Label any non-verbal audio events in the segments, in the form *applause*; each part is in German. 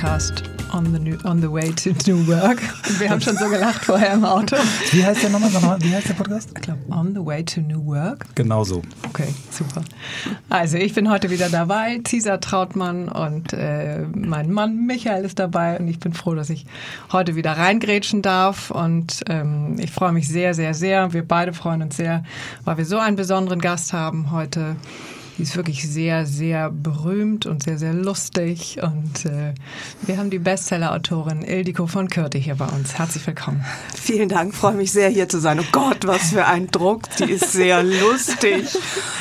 Podcast on the, new, on the way to New Work. Wir haben schon so gelacht vorher im Auto. Wie heißt der nochmal? Wie heißt der Podcast? Ich glaube, On the way to New Work. Genau so. Okay, super. Also ich bin heute wieder dabei, Cesar Trautmann und äh, mein Mann Michael ist dabei und ich bin froh, dass ich heute wieder reingrätschen darf und ähm, ich freue mich sehr, sehr, sehr. Wir beide freuen uns sehr, weil wir so einen besonderen Gast haben heute. Die ist wirklich sehr, sehr berühmt und sehr, sehr lustig. Und äh, wir haben die Bestseller-Autorin Ildiko von Kürte hier bei uns. Herzlich willkommen. Vielen Dank, freue mich sehr hier zu sein. Oh Gott, was für ein Druck. Die ist sehr lustig.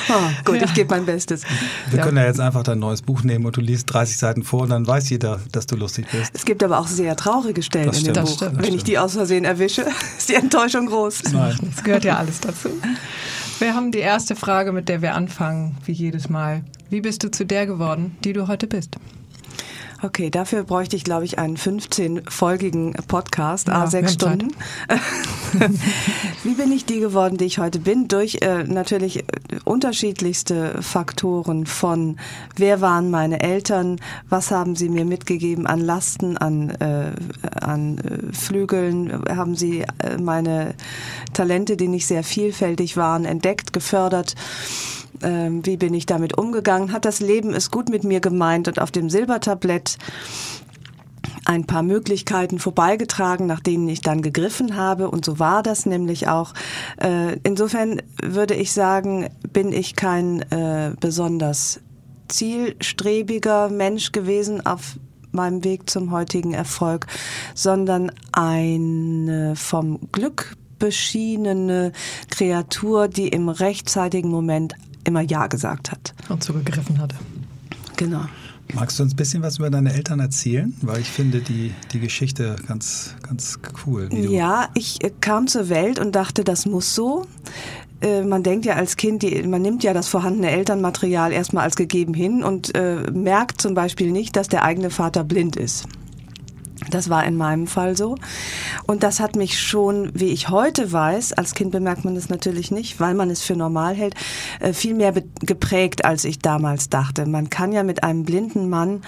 Oh, gut, ja. ich gebe mein Bestes. Wir ja. können ja jetzt einfach dein neues Buch nehmen und du liest 30 Seiten vor und dann weiß jeder, dass du lustig bist. Es gibt aber auch sehr traurige Stellen das in dem Buch. Stimmt, Wenn stimmt. ich die aus Versehen erwische, *laughs* ist die Enttäuschung groß. Nein. Das gehört ja alles dazu. Wir haben die erste Frage, mit der wir anfangen, wie jedes Mal. Wie bist du zu der geworden, die du heute bist? Okay, dafür bräuchte ich, glaube ich, einen 15-folgigen Podcast, ja, A6 Stunden. *laughs* Wie bin ich die geworden, die ich heute bin? Durch äh, natürlich äh, unterschiedlichste Faktoren von wer waren meine Eltern, was haben sie mir mitgegeben an Lasten, an, äh, an äh, Flügeln, haben sie äh, meine Talente, die nicht sehr vielfältig waren, entdeckt, gefördert ähm, wie bin ich damit umgegangen, hat das Leben es gut mit mir gemeint und auf dem Silbertablett ein paar Möglichkeiten vorbeigetragen, nach denen ich dann gegriffen habe. Und so war das nämlich auch. Äh, insofern würde ich sagen, bin ich kein äh, besonders zielstrebiger Mensch gewesen auf meinem Weg zum heutigen Erfolg, sondern eine vom Glück beschienene Kreatur, die im rechtzeitigen Moment immer Ja gesagt hat. Und so gegriffen hat. Genau. Magst du uns ein bisschen was über deine Eltern erzählen? Weil ich finde die, die Geschichte ganz, ganz cool. Ja, ich äh, kam zur Welt und dachte, das muss so. Äh, man denkt ja als Kind, man nimmt ja das vorhandene Elternmaterial erstmal als gegeben hin und äh, merkt zum Beispiel nicht, dass der eigene Vater blind ist. Das war in meinem Fall so. Und das hat mich schon, wie ich heute weiß, als Kind bemerkt man das natürlich nicht, weil man es für normal hält, äh, viel mehr geprägt, als ich damals dachte. Man kann ja mit einem blinden Mann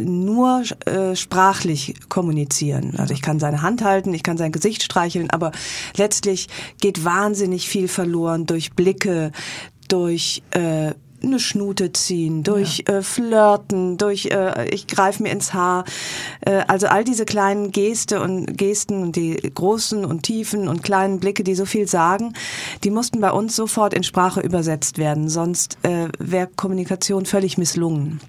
nur äh, sprachlich kommunizieren. Also ich kann seine Hand halten, ich kann sein Gesicht streicheln, aber letztlich geht wahnsinnig viel verloren durch Blicke, durch äh, eine Schnute ziehen, durch ja. äh, Flirten, durch äh, ich greife mir ins Haar. Äh, also all diese kleinen Geste und Gesten und die großen und tiefen und kleinen Blicke, die so viel sagen, die mussten bei uns sofort in Sprache übersetzt werden, sonst äh, wäre Kommunikation völlig misslungen.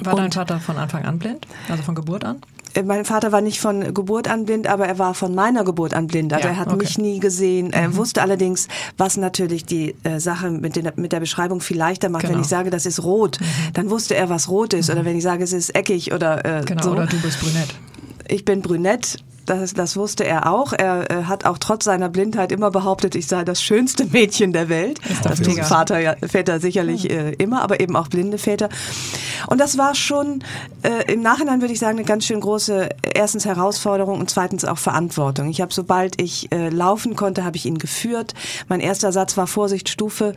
War und, dein Vater von Anfang an blind? Also von Geburt an? Äh, mein Vater war nicht von Geburt an blind, aber er war von meiner Geburt an blind. Also ja, er hat okay. mich nie gesehen. Er mhm. wusste allerdings, was natürlich die äh, Sache mit, den, mit der Beschreibung viel leichter macht. Genau. Wenn ich sage, das ist rot, mhm. dann wusste er, was rot ist. Mhm. Oder wenn ich sage, es ist eckig oder äh, genau, so. Oder du bist brünett. Ich bin brünett das, das wusste er auch. Er äh, hat auch trotz seiner Blindheit immer behauptet, ich sei das schönste *laughs* Mädchen der Welt. Das tun Vater, ja, Väter sicherlich äh, immer, aber eben auch blinde Väter. Und das war schon äh, im Nachhinein würde ich sagen eine ganz schön große erstens Herausforderung und zweitens auch Verantwortung. Ich habe sobald ich äh, laufen konnte, habe ich ihn geführt. Mein erster Satz war Vorsicht Stufe.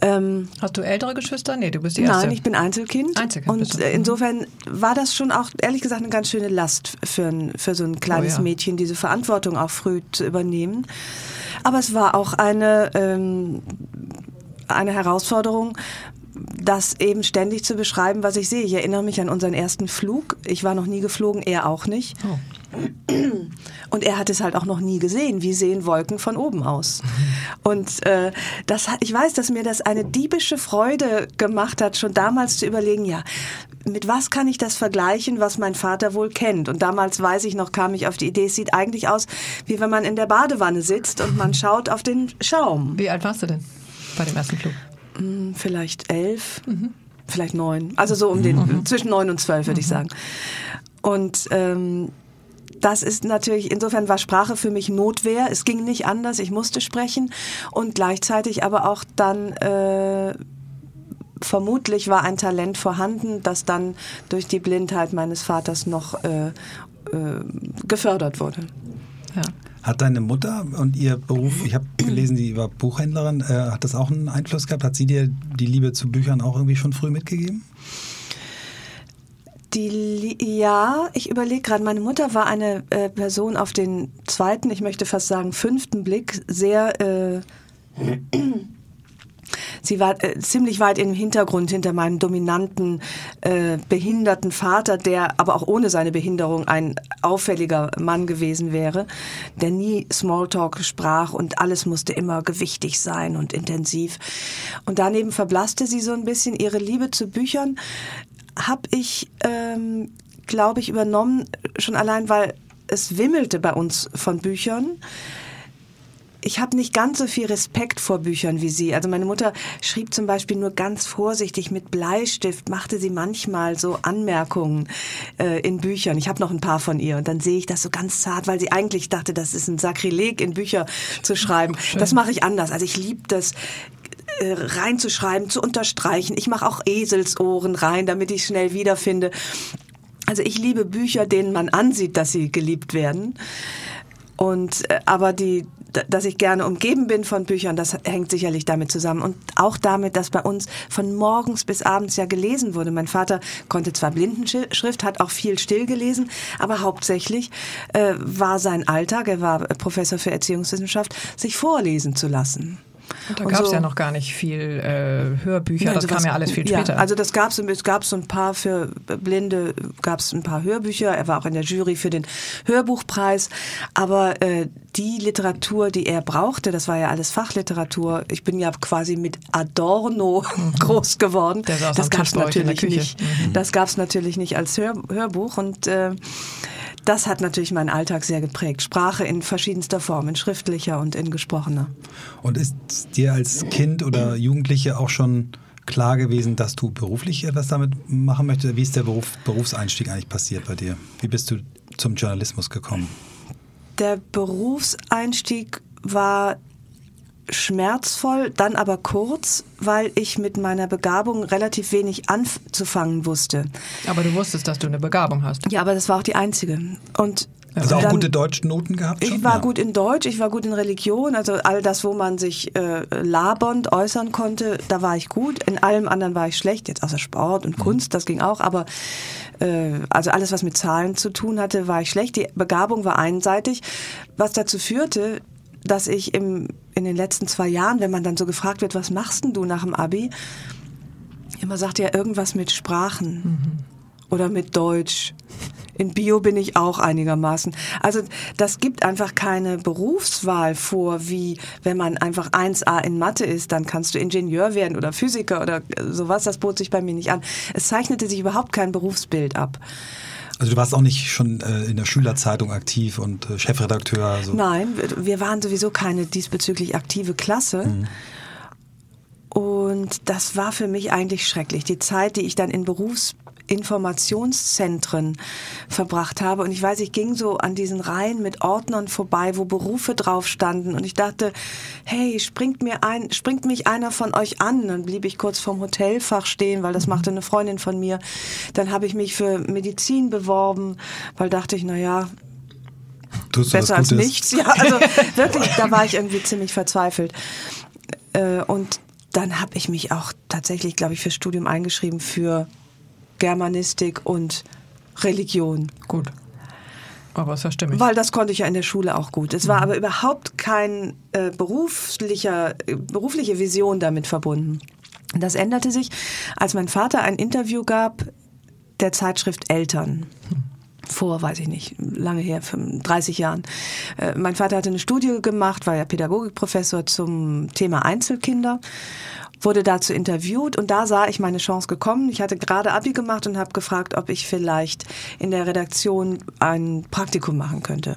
Ähm, Hast du ältere Geschwister? Nee, du bist die erste. Nein, ich bin Einzelkind. Einzelkind und äh, insofern war das schon auch ehrlich gesagt eine ganz schöne Last für, ein, für so ein kleines ja. Mädchen, diese Verantwortung auch früh zu übernehmen. Aber es war auch eine, ähm, eine Herausforderung, das eben ständig zu beschreiben, was ich sehe. Ich erinnere mich an unseren ersten Flug. Ich war noch nie geflogen, er auch nicht. Oh. Und er hat es halt auch noch nie gesehen. Wie sehen Wolken von oben aus? Und äh, das, ich weiß, dass mir das eine diebische Freude gemacht hat, schon damals zu überlegen, ja, mit was kann ich das vergleichen, was mein Vater wohl kennt? Und damals weiß ich noch, kam ich auf die Idee, es sieht eigentlich aus, wie wenn man in der Badewanne sitzt und man schaut auf den Schaum. Wie alt warst du denn bei dem ersten Flug? Hm, vielleicht elf, mhm. vielleicht neun. Also so um den, mhm. zwischen neun und zwölf, würde mhm. ich sagen. Und ähm, das ist natürlich, insofern war Sprache für mich Notwehr. Es ging nicht anders, ich musste sprechen und gleichzeitig aber auch dann äh, vermutlich war ein Talent vorhanden, das dann durch die Blindheit meines Vaters noch äh, äh, gefördert wurde. Ja. Hat deine Mutter und ihr Beruf, ich habe gelesen, sie war Buchhändlerin, äh, hat das auch einen Einfluss gehabt? Hat sie dir die Liebe zu Büchern auch irgendwie schon früh mitgegeben? Die, ja, ich überlege gerade, meine Mutter war eine äh, Person auf den zweiten, ich möchte fast sagen fünften Blick, sehr äh, *clears throat* Sie war äh, ziemlich weit im Hintergrund hinter meinem dominanten, äh, behinderten Vater, der aber auch ohne seine Behinderung ein auffälliger Mann gewesen wäre, der nie Smalltalk sprach und alles musste immer gewichtig sein und intensiv. Und daneben verblasste sie so ein bisschen ihre Liebe zu Büchern, habe ich, ähm, glaube ich, übernommen, schon allein, weil es wimmelte bei uns von Büchern ich habe nicht ganz so viel Respekt vor Büchern wie Sie. Also meine Mutter schrieb zum Beispiel nur ganz vorsichtig mit Bleistift, machte sie manchmal so Anmerkungen äh, in Büchern. Ich habe noch ein paar von ihr und dann sehe ich das so ganz zart, weil sie eigentlich dachte, das ist ein Sakrileg, in Bücher zu schreiben. Schön. Das mache ich anders. Also ich liebe das äh, reinzuschreiben, zu unterstreichen. Ich mache auch Eselsohren rein, damit ich schnell wiederfinde. Also ich liebe Bücher, denen man ansieht, dass sie geliebt werden. Und äh, aber die dass ich gerne umgeben bin von Büchern, das hängt sicherlich damit zusammen. Und auch damit, dass bei uns von morgens bis abends ja gelesen wurde. Mein Vater konnte zwar Blindenschrift, hat auch viel still gelesen, aber hauptsächlich äh, war sein Alltag, er war Professor für Erziehungswissenschaft, sich vorlesen zu lassen. Und da gab es so, ja noch gar nicht viel äh, Hörbücher, Nein, das kam ja alles viel später. Ja, also das gab es, es gab so ein paar für Blinde, gab es ein paar Hörbücher. Er war auch in der Jury für den Hörbuchpreis. Aber äh, die Literatur, die er brauchte, das war ja alles Fachliteratur. Ich bin ja quasi mit Adorno *laughs* mhm. groß geworden. das gab es natürlich nicht. Mhm. Das gab es natürlich nicht als Hör, Hörbuch und äh, das hat natürlich meinen Alltag sehr geprägt. Sprache in verschiedenster Form, in schriftlicher und in gesprochener. Und ist dir als Kind oder Jugendliche auch schon klar gewesen, dass du beruflich etwas damit machen möchtest? Wie ist der Beruf, Berufseinstieg eigentlich passiert bei dir? Wie bist du zum Journalismus gekommen? Der Berufseinstieg war schmerzvoll, dann aber kurz, weil ich mit meiner Begabung relativ wenig anzufangen wusste. Aber du wusstest, dass du eine Begabung hast. Ja, aber das war auch die einzige. Und also auch dann, gute Deutschnoten gehabt? Schon? Ich war ja. gut in Deutsch, ich war gut in Religion, also all das, wo man sich äh, labernd äußern konnte, da war ich gut. In allem anderen war ich schlecht, jetzt außer Sport und mhm. Kunst, das ging auch, aber äh, also alles, was mit Zahlen zu tun hatte, war ich schlecht. Die Begabung war einseitig, was dazu führte, dass ich im, in den letzten zwei Jahren, wenn man dann so gefragt wird, was machst denn du nach dem Abi, immer sagt ja irgendwas mit Sprachen mhm. oder mit Deutsch. In Bio bin ich auch einigermaßen. Also das gibt einfach keine Berufswahl vor, wie wenn man einfach 1a in Mathe ist, dann kannst du Ingenieur werden oder Physiker oder sowas. Das bot sich bei mir nicht an. Es zeichnete sich überhaupt kein Berufsbild ab. Also du warst auch nicht schon äh, in der Schülerzeitung aktiv und äh, Chefredakteur? So. Nein, wir waren sowieso keine diesbezüglich aktive Klasse. Mhm. Und das war für mich eigentlich schrecklich. Die Zeit, die ich dann in Berufs Informationszentren verbracht habe. Und ich weiß, ich ging so an diesen Reihen mit Ordnern vorbei, wo Berufe drauf standen. Und ich dachte, hey, springt mir ein, springt mich einer von euch an? Dann blieb ich kurz vorm Hotelfach stehen, weil das machte eine Freundin von mir. Dann habe ich mich für Medizin beworben, weil dachte ich, na ja, besser als nichts. Ja, also *laughs* wirklich, da war ich irgendwie ziemlich verzweifelt. Äh, und dann habe ich mich auch tatsächlich, glaube ich, fürs Studium eingeschrieben für Germanistik und Religion. Gut. Aber ist ja stimmig. Weil das konnte ich ja in der Schule auch gut. Es war mhm. aber überhaupt kein äh, beruflicher, äh, berufliche Vision damit verbunden. Das änderte sich, als mein Vater ein Interview gab der Zeitschrift Eltern. Vor, weiß ich nicht, lange her, 30 Jahren. Äh, mein Vater hatte eine Studie gemacht, war ja Pädagogikprofessor zum Thema Einzelkinder wurde dazu interviewt und da sah ich meine Chance gekommen. Ich hatte gerade Abi gemacht und habe gefragt, ob ich vielleicht in der Redaktion ein Praktikum machen könnte.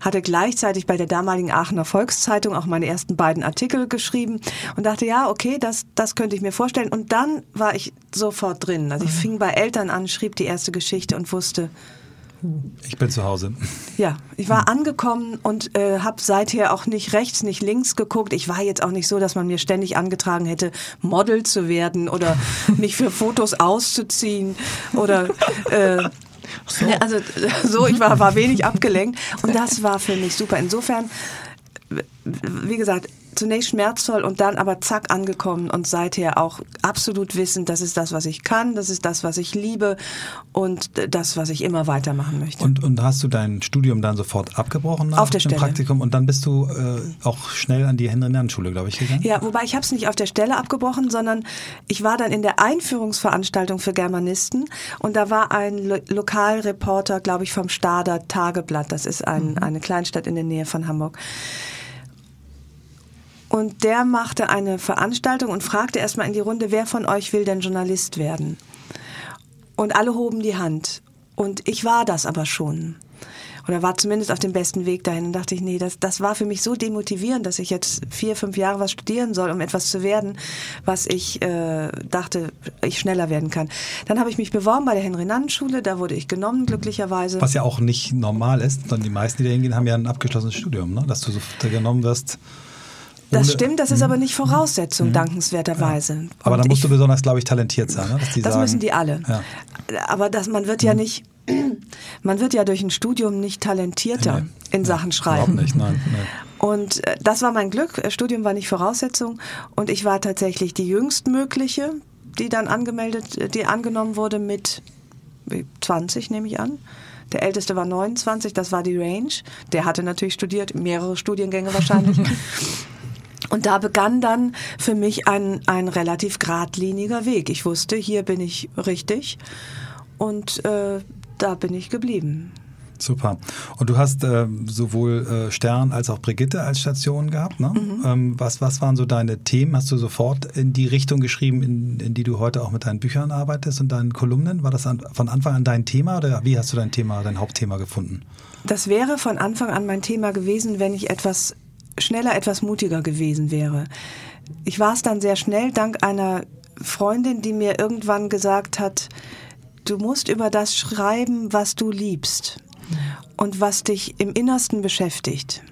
Hatte gleichzeitig bei der damaligen Aachener Volkszeitung auch meine ersten beiden Artikel geschrieben und dachte, ja, okay, das, das könnte ich mir vorstellen. Und dann war ich sofort drin. Also ich mhm. fing bei Eltern an, schrieb die erste Geschichte und wusste, ich bin zu Hause. Ja, ich war angekommen und äh, habe seither auch nicht rechts, nicht links geguckt. Ich war jetzt auch nicht so, dass man mir ständig angetragen hätte, Model zu werden oder *laughs* mich für Fotos auszuziehen oder äh, so. also so. Ich war, war wenig abgelenkt und das war für mich super. Insofern, wie gesagt, zunächst schmerzvoll und dann aber zack angekommen und seither auch absolut wissend, das ist das, was ich kann, das ist das, was ich liebe und das, was ich immer weitermachen möchte. Und, und hast du dein Studium dann sofort abgebrochen nach auf der dem Stelle. Praktikum und dann bist du äh, auch schnell an die Henry-Nannen-Schule, glaube ich, gegangen? Ja, wobei ich habe es nicht auf der Stelle abgebrochen, sondern ich war dann in der Einführungsveranstaltung für Germanisten und da war ein Lo Lokalreporter, glaube ich, vom Stader Tageblatt. Das ist ein, mhm. eine Kleinstadt in der Nähe von Hamburg. Und der machte eine Veranstaltung und fragte erstmal in die Runde, wer von euch will denn Journalist werden? Und alle hoben die Hand. Und ich war das aber schon. Oder war zumindest auf dem besten Weg dahin. Und dachte ich, nee, das, das war für mich so demotivierend, dass ich jetzt vier, fünf Jahre was studieren soll, um etwas zu werden, was ich äh, dachte, ich schneller werden kann. Dann habe ich mich beworben bei der Henry-Nannen-Schule, da wurde ich genommen, glücklicherweise. Was ja auch nicht normal ist, sondern die meisten, die da hingehen, haben ja ein abgeschlossenes Studium, ne? dass du so genommen wirst. Das stimmt, das ist aber nicht Voraussetzung, mhm. dankenswerterweise. Ja. Aber da musst du besonders, glaube ich, talentiert sein. Ne? das sagen, müssen die alle. Ja. Aber das, man wird ja mhm. nicht, *clears throat* man wird ja durch ein Studium nicht talentierter nee, in Sachen Schreiben. Überhaupt nicht, nein. Nee. Und äh, das war mein Glück. Studium war nicht Voraussetzung. Und ich war tatsächlich die jüngstmögliche, die dann angemeldet, die angenommen wurde mit 20, nehme ich an. Der älteste war 29, das war die Range. Der hatte natürlich studiert, mehrere Studiengänge wahrscheinlich. *laughs* Und da begann dann für mich ein, ein relativ geradliniger Weg. Ich wusste, hier bin ich richtig und äh, da bin ich geblieben. Super. Und du hast äh, sowohl äh, Stern als auch Brigitte als Station gehabt. Ne? Mhm. Ähm, was, was waren so deine Themen? Hast du sofort in die Richtung geschrieben, in, in die du heute auch mit deinen Büchern arbeitest und deinen Kolumnen? War das an, von Anfang an dein Thema oder wie hast du dein Thema, dein Hauptthema gefunden? Das wäre von Anfang an mein Thema gewesen, wenn ich etwas schneller etwas mutiger gewesen wäre. Ich war es dann sehr schnell, dank einer Freundin, die mir irgendwann gesagt hat, du musst über das schreiben, was du liebst und was dich im Innersten beschäftigt.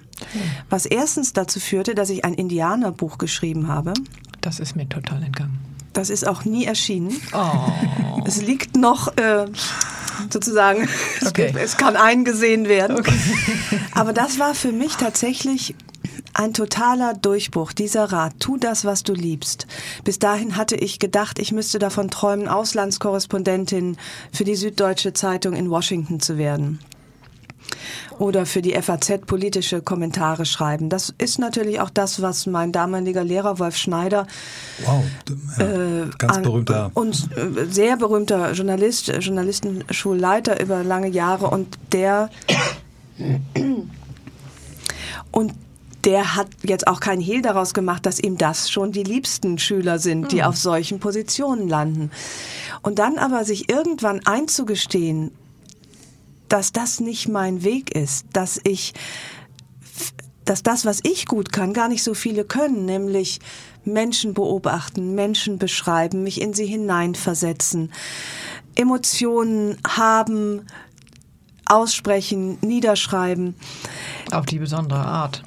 Was erstens dazu führte, dass ich ein Indianerbuch geschrieben habe. Das ist mir total entgangen. Das ist auch nie erschienen. Oh. Es liegt noch äh, sozusagen, *laughs* okay. es, es, kann eingesehen werden. Okay. Aber das war für mich tatsächlich ein totaler Durchbruch, dieser Rat. Tu das, was du liebst. Bis dahin hatte ich gedacht, ich müsste davon träumen, Auslandskorrespondentin für die Süddeutsche Zeitung in Washington zu werden oder für die FAZ politische Kommentare schreiben. Das ist natürlich auch das, was mein damaliger Lehrer Wolf Schneider, wow, ja, äh, ganz berühmter und äh, sehr berühmter Journalist, Journalistenschulleiter über lange Jahre und der *coughs* und der hat jetzt auch kein Hehl daraus gemacht, dass ihm das schon die liebsten Schüler sind, die mhm. auf solchen Positionen landen. Und dann aber sich irgendwann einzugestehen, dass das nicht mein Weg ist, dass ich, dass das, was ich gut kann, gar nicht so viele können, nämlich Menschen beobachten, Menschen beschreiben, mich in sie hineinversetzen, Emotionen haben, aussprechen, niederschreiben. Auf die besondere Art.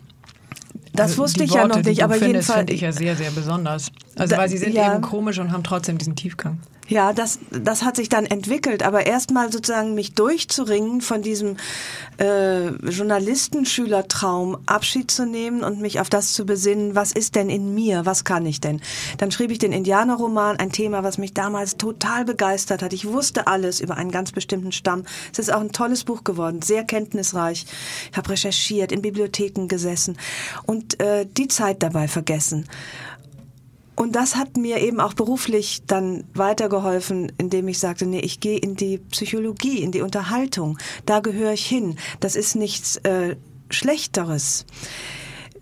Das also wusste ich Worte, ja noch nicht, aber jedenfalls finde ich ja sehr, sehr besonders. Also da, weil sie sind ja, eben komisch und haben trotzdem diesen Tiefgang. Ja, das, das hat sich dann entwickelt, aber erstmal sozusagen mich durchzuringen, von diesem äh, Journalistenschülertraum Abschied zu nehmen und mich auf das zu besinnen, was ist denn in mir, was kann ich denn? Dann schrieb ich den Indianerroman, ein Thema, was mich damals total begeistert hat. Ich wusste alles über einen ganz bestimmten Stamm. Es ist auch ein tolles Buch geworden, sehr kenntnisreich. Ich habe recherchiert, in Bibliotheken gesessen und äh, die Zeit dabei vergessen. Und das hat mir eben auch beruflich dann weitergeholfen, indem ich sagte, nee, ich gehe in die Psychologie, in die Unterhaltung. Da gehöre ich hin. Das ist nichts äh, Schlechteres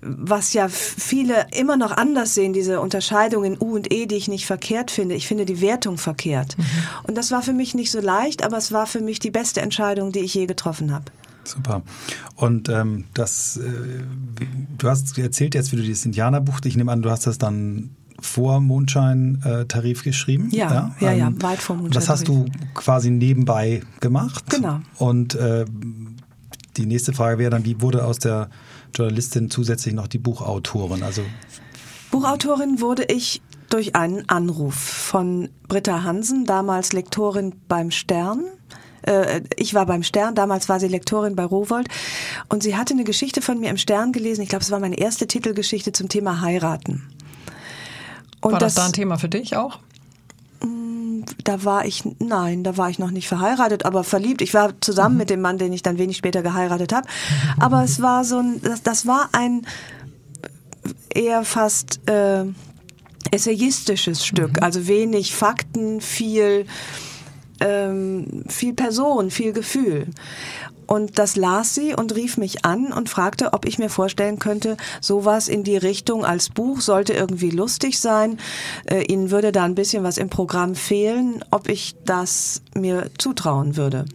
was ja viele immer noch anders sehen, diese Unterscheidung in U und E, die ich nicht verkehrt finde. Ich finde die Wertung verkehrt. Mhm. Und das war für mich nicht so leicht, aber es war für mich die beste Entscheidung, die ich je getroffen habe. Super. Und ähm, das, äh, du hast erzählt jetzt, wie du dieses Indianerbuch, ich nehme an, du hast das dann vor Mondschein-Tarif geschrieben. Ja, ja, ja, ja, ähm, weit vor Mondschein. Das hast du quasi nebenbei gemacht. Genau. Und äh, die nächste Frage wäre dann, wie wurde aus der Journalistin zusätzlich noch die Buchautorin? Also Buchautorin wurde ich durch einen Anruf von Britta Hansen, damals Lektorin beim Stern Äh, ich war beim Stern, damals war sie Lektorin bei Rowold und sie hatte eine Geschichte von mir im Stern gelesen. Ich glaube, es war meine erste Titelgeschichte zum Thema Heiraten. Und war das, das da ein Thema für dich auch? Mm, da war ich, nein, da war ich noch nicht verheiratet, aber verliebt. Ich war zusammen mhm. mit dem Mann, den ich dann wenig später geheiratet habe. Aber es war so ein, das, das war ein eher fast äh, essayistisches Stück, mhm. also wenig Fakten, viel ähm, viel Person, viel Gefühl. Und das las sie und rief mich an und fragte, ob ich mir vorstellen könnte, sowas in die Richtung als Buch sollte irgendwie lustig sein. Äh, ihnen würde da ein bisschen was im Programm fehlen, ob ich das mir zutrauen würde.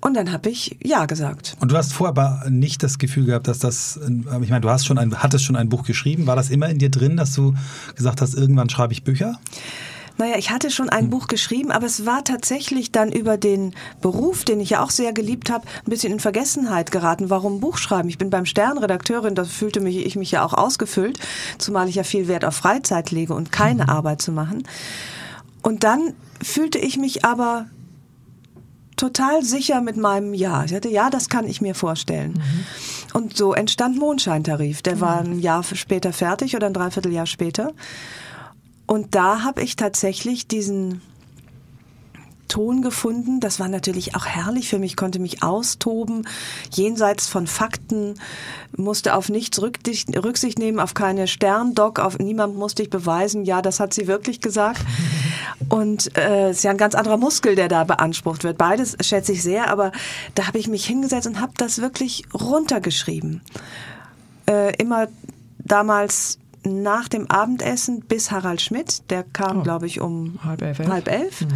Und dann habe ich ja gesagt. Und du hast vorher aber nicht das Gefühl gehabt, dass das, ich meine, du hast schon ein, hattest schon ein Buch geschrieben. War das immer in dir drin, dass du gesagt hast, irgendwann schreibe ich Bücher? Naja, ich hatte schon ein hm. Buch geschrieben, aber es war tatsächlich dann über den Beruf, den ich ja auch sehr geliebt habe, ein bisschen in Vergessenheit geraten. Warum Buch schreiben? Ich bin beim Stern Redakteurin, da fühlte mich, ich mich ja auch ausgefüllt, zumal ich ja viel Wert auf Freizeit lege und keine mhm. Arbeit zu machen. Und dann fühlte ich mich aber total sicher mit meinem Ja. Ich hatte, ja, das kann ich mir vorstellen. Mhm. Und so entstand Mondscheintarif. Der mhm. war ein Jahr später fertig oder ein Dreivierteljahr später. Und da habe ich tatsächlich diesen Ton gefunden. Das war natürlich auch herrlich für mich, konnte mich austoben, jenseits von Fakten, musste auf nichts Rücksicht nehmen, auf keine Sterndoc, auf niemand musste ich beweisen, ja, das hat sie wirklich gesagt. Und äh, ist ja ein ganz anderer Muskel, der da beansprucht wird. Beides schätze ich sehr, aber da habe ich mich hingesetzt und habe das wirklich runtergeschrieben. Äh, immer damals nach dem Abendessen bis Harald Schmidt. Der kam, oh. glaube ich, um halb elf. Halb elf. Mhm.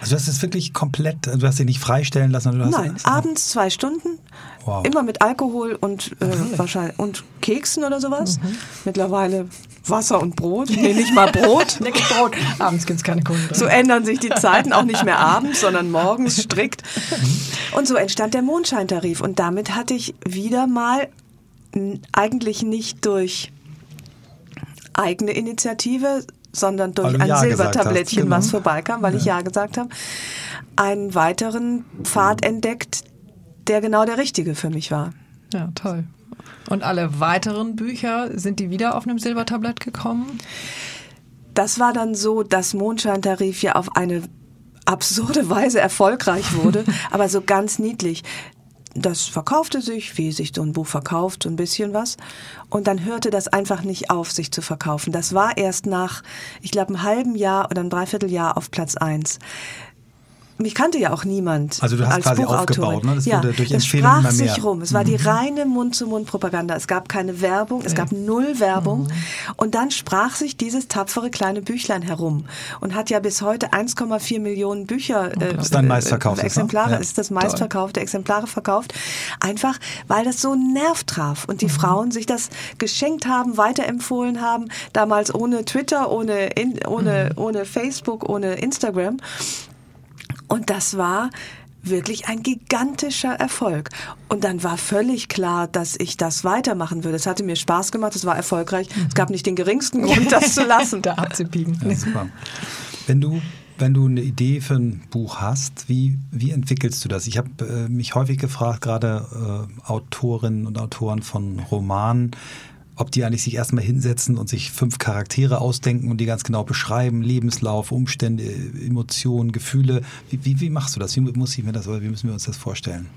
Also du hast es wirklich komplett, du hast dich nicht freistellen lassen? Du hast Nein, abends zwei Stunden, wow. immer mit Alkohol und äh, okay. wahrscheinlich und Keksen oder sowas. Mhm. Mittlerweile Wasser und Brot. Nee, nicht mal Brot. *laughs* Brot. Abends gibt es keine Kohlenhydrate. So ändern sich die Zeiten, auch nicht mehr abends, sondern morgens *laughs* strikt. Und so entstand der Mondscheintarif. Und damit hatte ich wieder mal eigentlich nicht durch eigene Initiative, sondern durch ein ja Silbertablettchen, genau. was vorbeikam, weil ja. ich Ja gesagt habe, einen weiteren Pfad entdeckt, der genau der richtige für mich war. Ja, toll. Und alle weiteren Bücher, sind die wieder auf einem Silbertablett gekommen? Das war dann so, dass Mondscheintarif ja auf eine absurde *laughs* Weise erfolgreich wurde, *laughs* aber so ganz niedlich das verkaufte sich, wie sich so ein Buch verkauft, so ein bisschen was. Und dann hörte das einfach nicht auf, sich zu verkaufen. Das war erst nach, ich glaube, einem halben Jahr oder einem Dreivierteljahr auf Platz eins mich kannte ja auch niemand. Also du hast als quasi aufgebaut, ne? Das ja, wurde durch das sprach immer mehr. sich rum. Es war mhm. die reine Mund-zu-Mund-Propaganda. Es gab keine Werbung, es gab null Werbung. Mhm. Und dann sprach sich dieses tapfere kleine Büchlein herum und hat ja bis heute 1,4 Millionen Bücher äh, ist dein meistverkauftes, äh, Exemplare, ja. ist das meistverkaufte Exemplare verkauft. Einfach, weil das so einen Nerv traf und die mhm. Frauen sich das geschenkt haben, weiterempfohlen haben, damals ohne Twitter, ohne, ohne, mhm. ohne Facebook, ohne Instagram. Und das war wirklich ein gigantischer Erfolg. Und dann war völlig klar, dass ich das weitermachen würde. Es hatte mir Spaß gemacht, es war erfolgreich. Mhm. Es gab nicht den geringsten Grund, das zu *laughs* lassen. da abzubiegen. Ja, super. Wenn du wenn du eine Idee für ein Buch hast, wie, wie entwickelst du das? Ich habe äh, mich häufig gefragt, gerade äh, Autorinnen und Autoren von Romanen, ob die eigentlich sich erstmal hinsetzen und sich fünf Charaktere ausdenken und die ganz genau beschreiben, Lebenslauf, Umstände, Emotionen, Gefühle. Wie, wie, wie machst du das? Wie muss ich mir das oder wie müssen wir uns das vorstellen?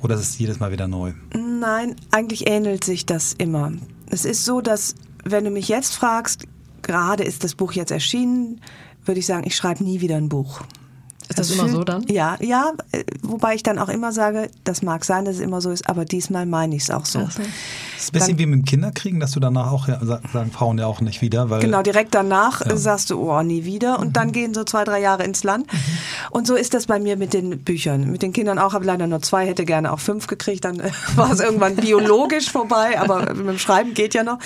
Oder ist es jedes Mal wieder neu? Nein, eigentlich ähnelt sich das immer. Es ist so, dass wenn du mich jetzt fragst, gerade ist das Buch jetzt erschienen, würde ich sagen, ich schreibe nie wieder ein Buch. Ist das, das immer so dann? Ja, ja, äh, wobei ich dann auch immer sage, das mag sein, dass es immer so ist, aber diesmal meine ich es auch so. Das ist ein bisschen dann, wie mit dem Kinderkriegen, dass du danach auch, ja, sagen Frauen ja auch nicht wieder. Weil, genau, direkt danach ja. sagst du, oh, nie wieder. Und mhm. dann gehen so zwei, drei Jahre ins Land. Mhm. Und so ist das bei mir mit den Büchern. Mit den Kindern auch, habe leider nur zwei, hätte gerne auch fünf gekriegt. Dann *laughs* war es irgendwann biologisch vorbei, aber *laughs* mit dem Schreiben geht ja noch.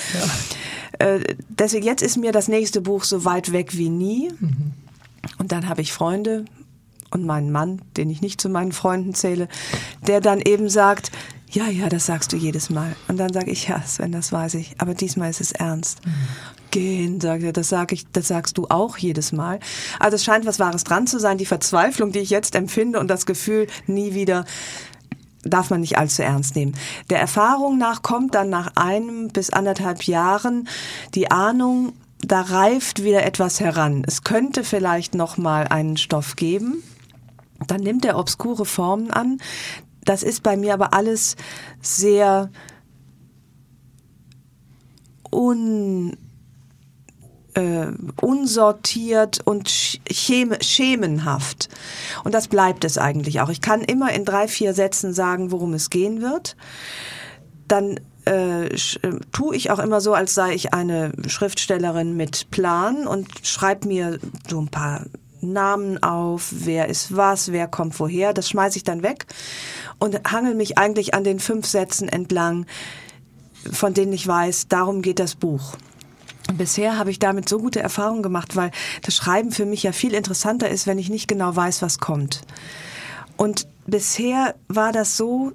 Ja. Äh, deswegen, jetzt ist mir das nächste Buch so weit weg wie nie. Mhm. Und dann habe ich Freunde, und meinen Mann, den ich nicht zu meinen Freunden zähle, der dann eben sagt, ja, ja, das sagst du jedes Mal. Und dann sage ich, ja, Sven, das weiß ich, aber diesmal ist es ernst. Mhm. gehen, sagt er. Das sag ich, das sagst du auch jedes Mal. Also es scheint was Wahres dran zu sein. Die Verzweiflung, die ich jetzt empfinde und das Gefühl, nie wieder darf man nicht allzu ernst nehmen. Der Erfahrung nach kommt dann nach einem bis anderthalb Jahren die Ahnung, da reift wieder etwas heran. Es könnte vielleicht noch mal einen Stoff geben. Dann nimmt er obskure Formen an. Das ist bei mir aber alles sehr un äh, unsortiert und schem schemenhaft. Und das bleibt es eigentlich auch. Ich kann immer in drei, vier Sätzen sagen, worum es gehen wird. Dann äh, äh, tue ich auch immer so, als sei ich eine Schriftstellerin mit Plan und schreibe mir so ein paar Namen auf, wer ist was, wer kommt woher. Das schmeiße ich dann weg und hangel mich eigentlich an den fünf Sätzen entlang, von denen ich weiß, darum geht das Buch. Bisher habe ich damit so gute Erfahrungen gemacht, weil das Schreiben für mich ja viel interessanter ist, wenn ich nicht genau weiß, was kommt. Und bisher war das so,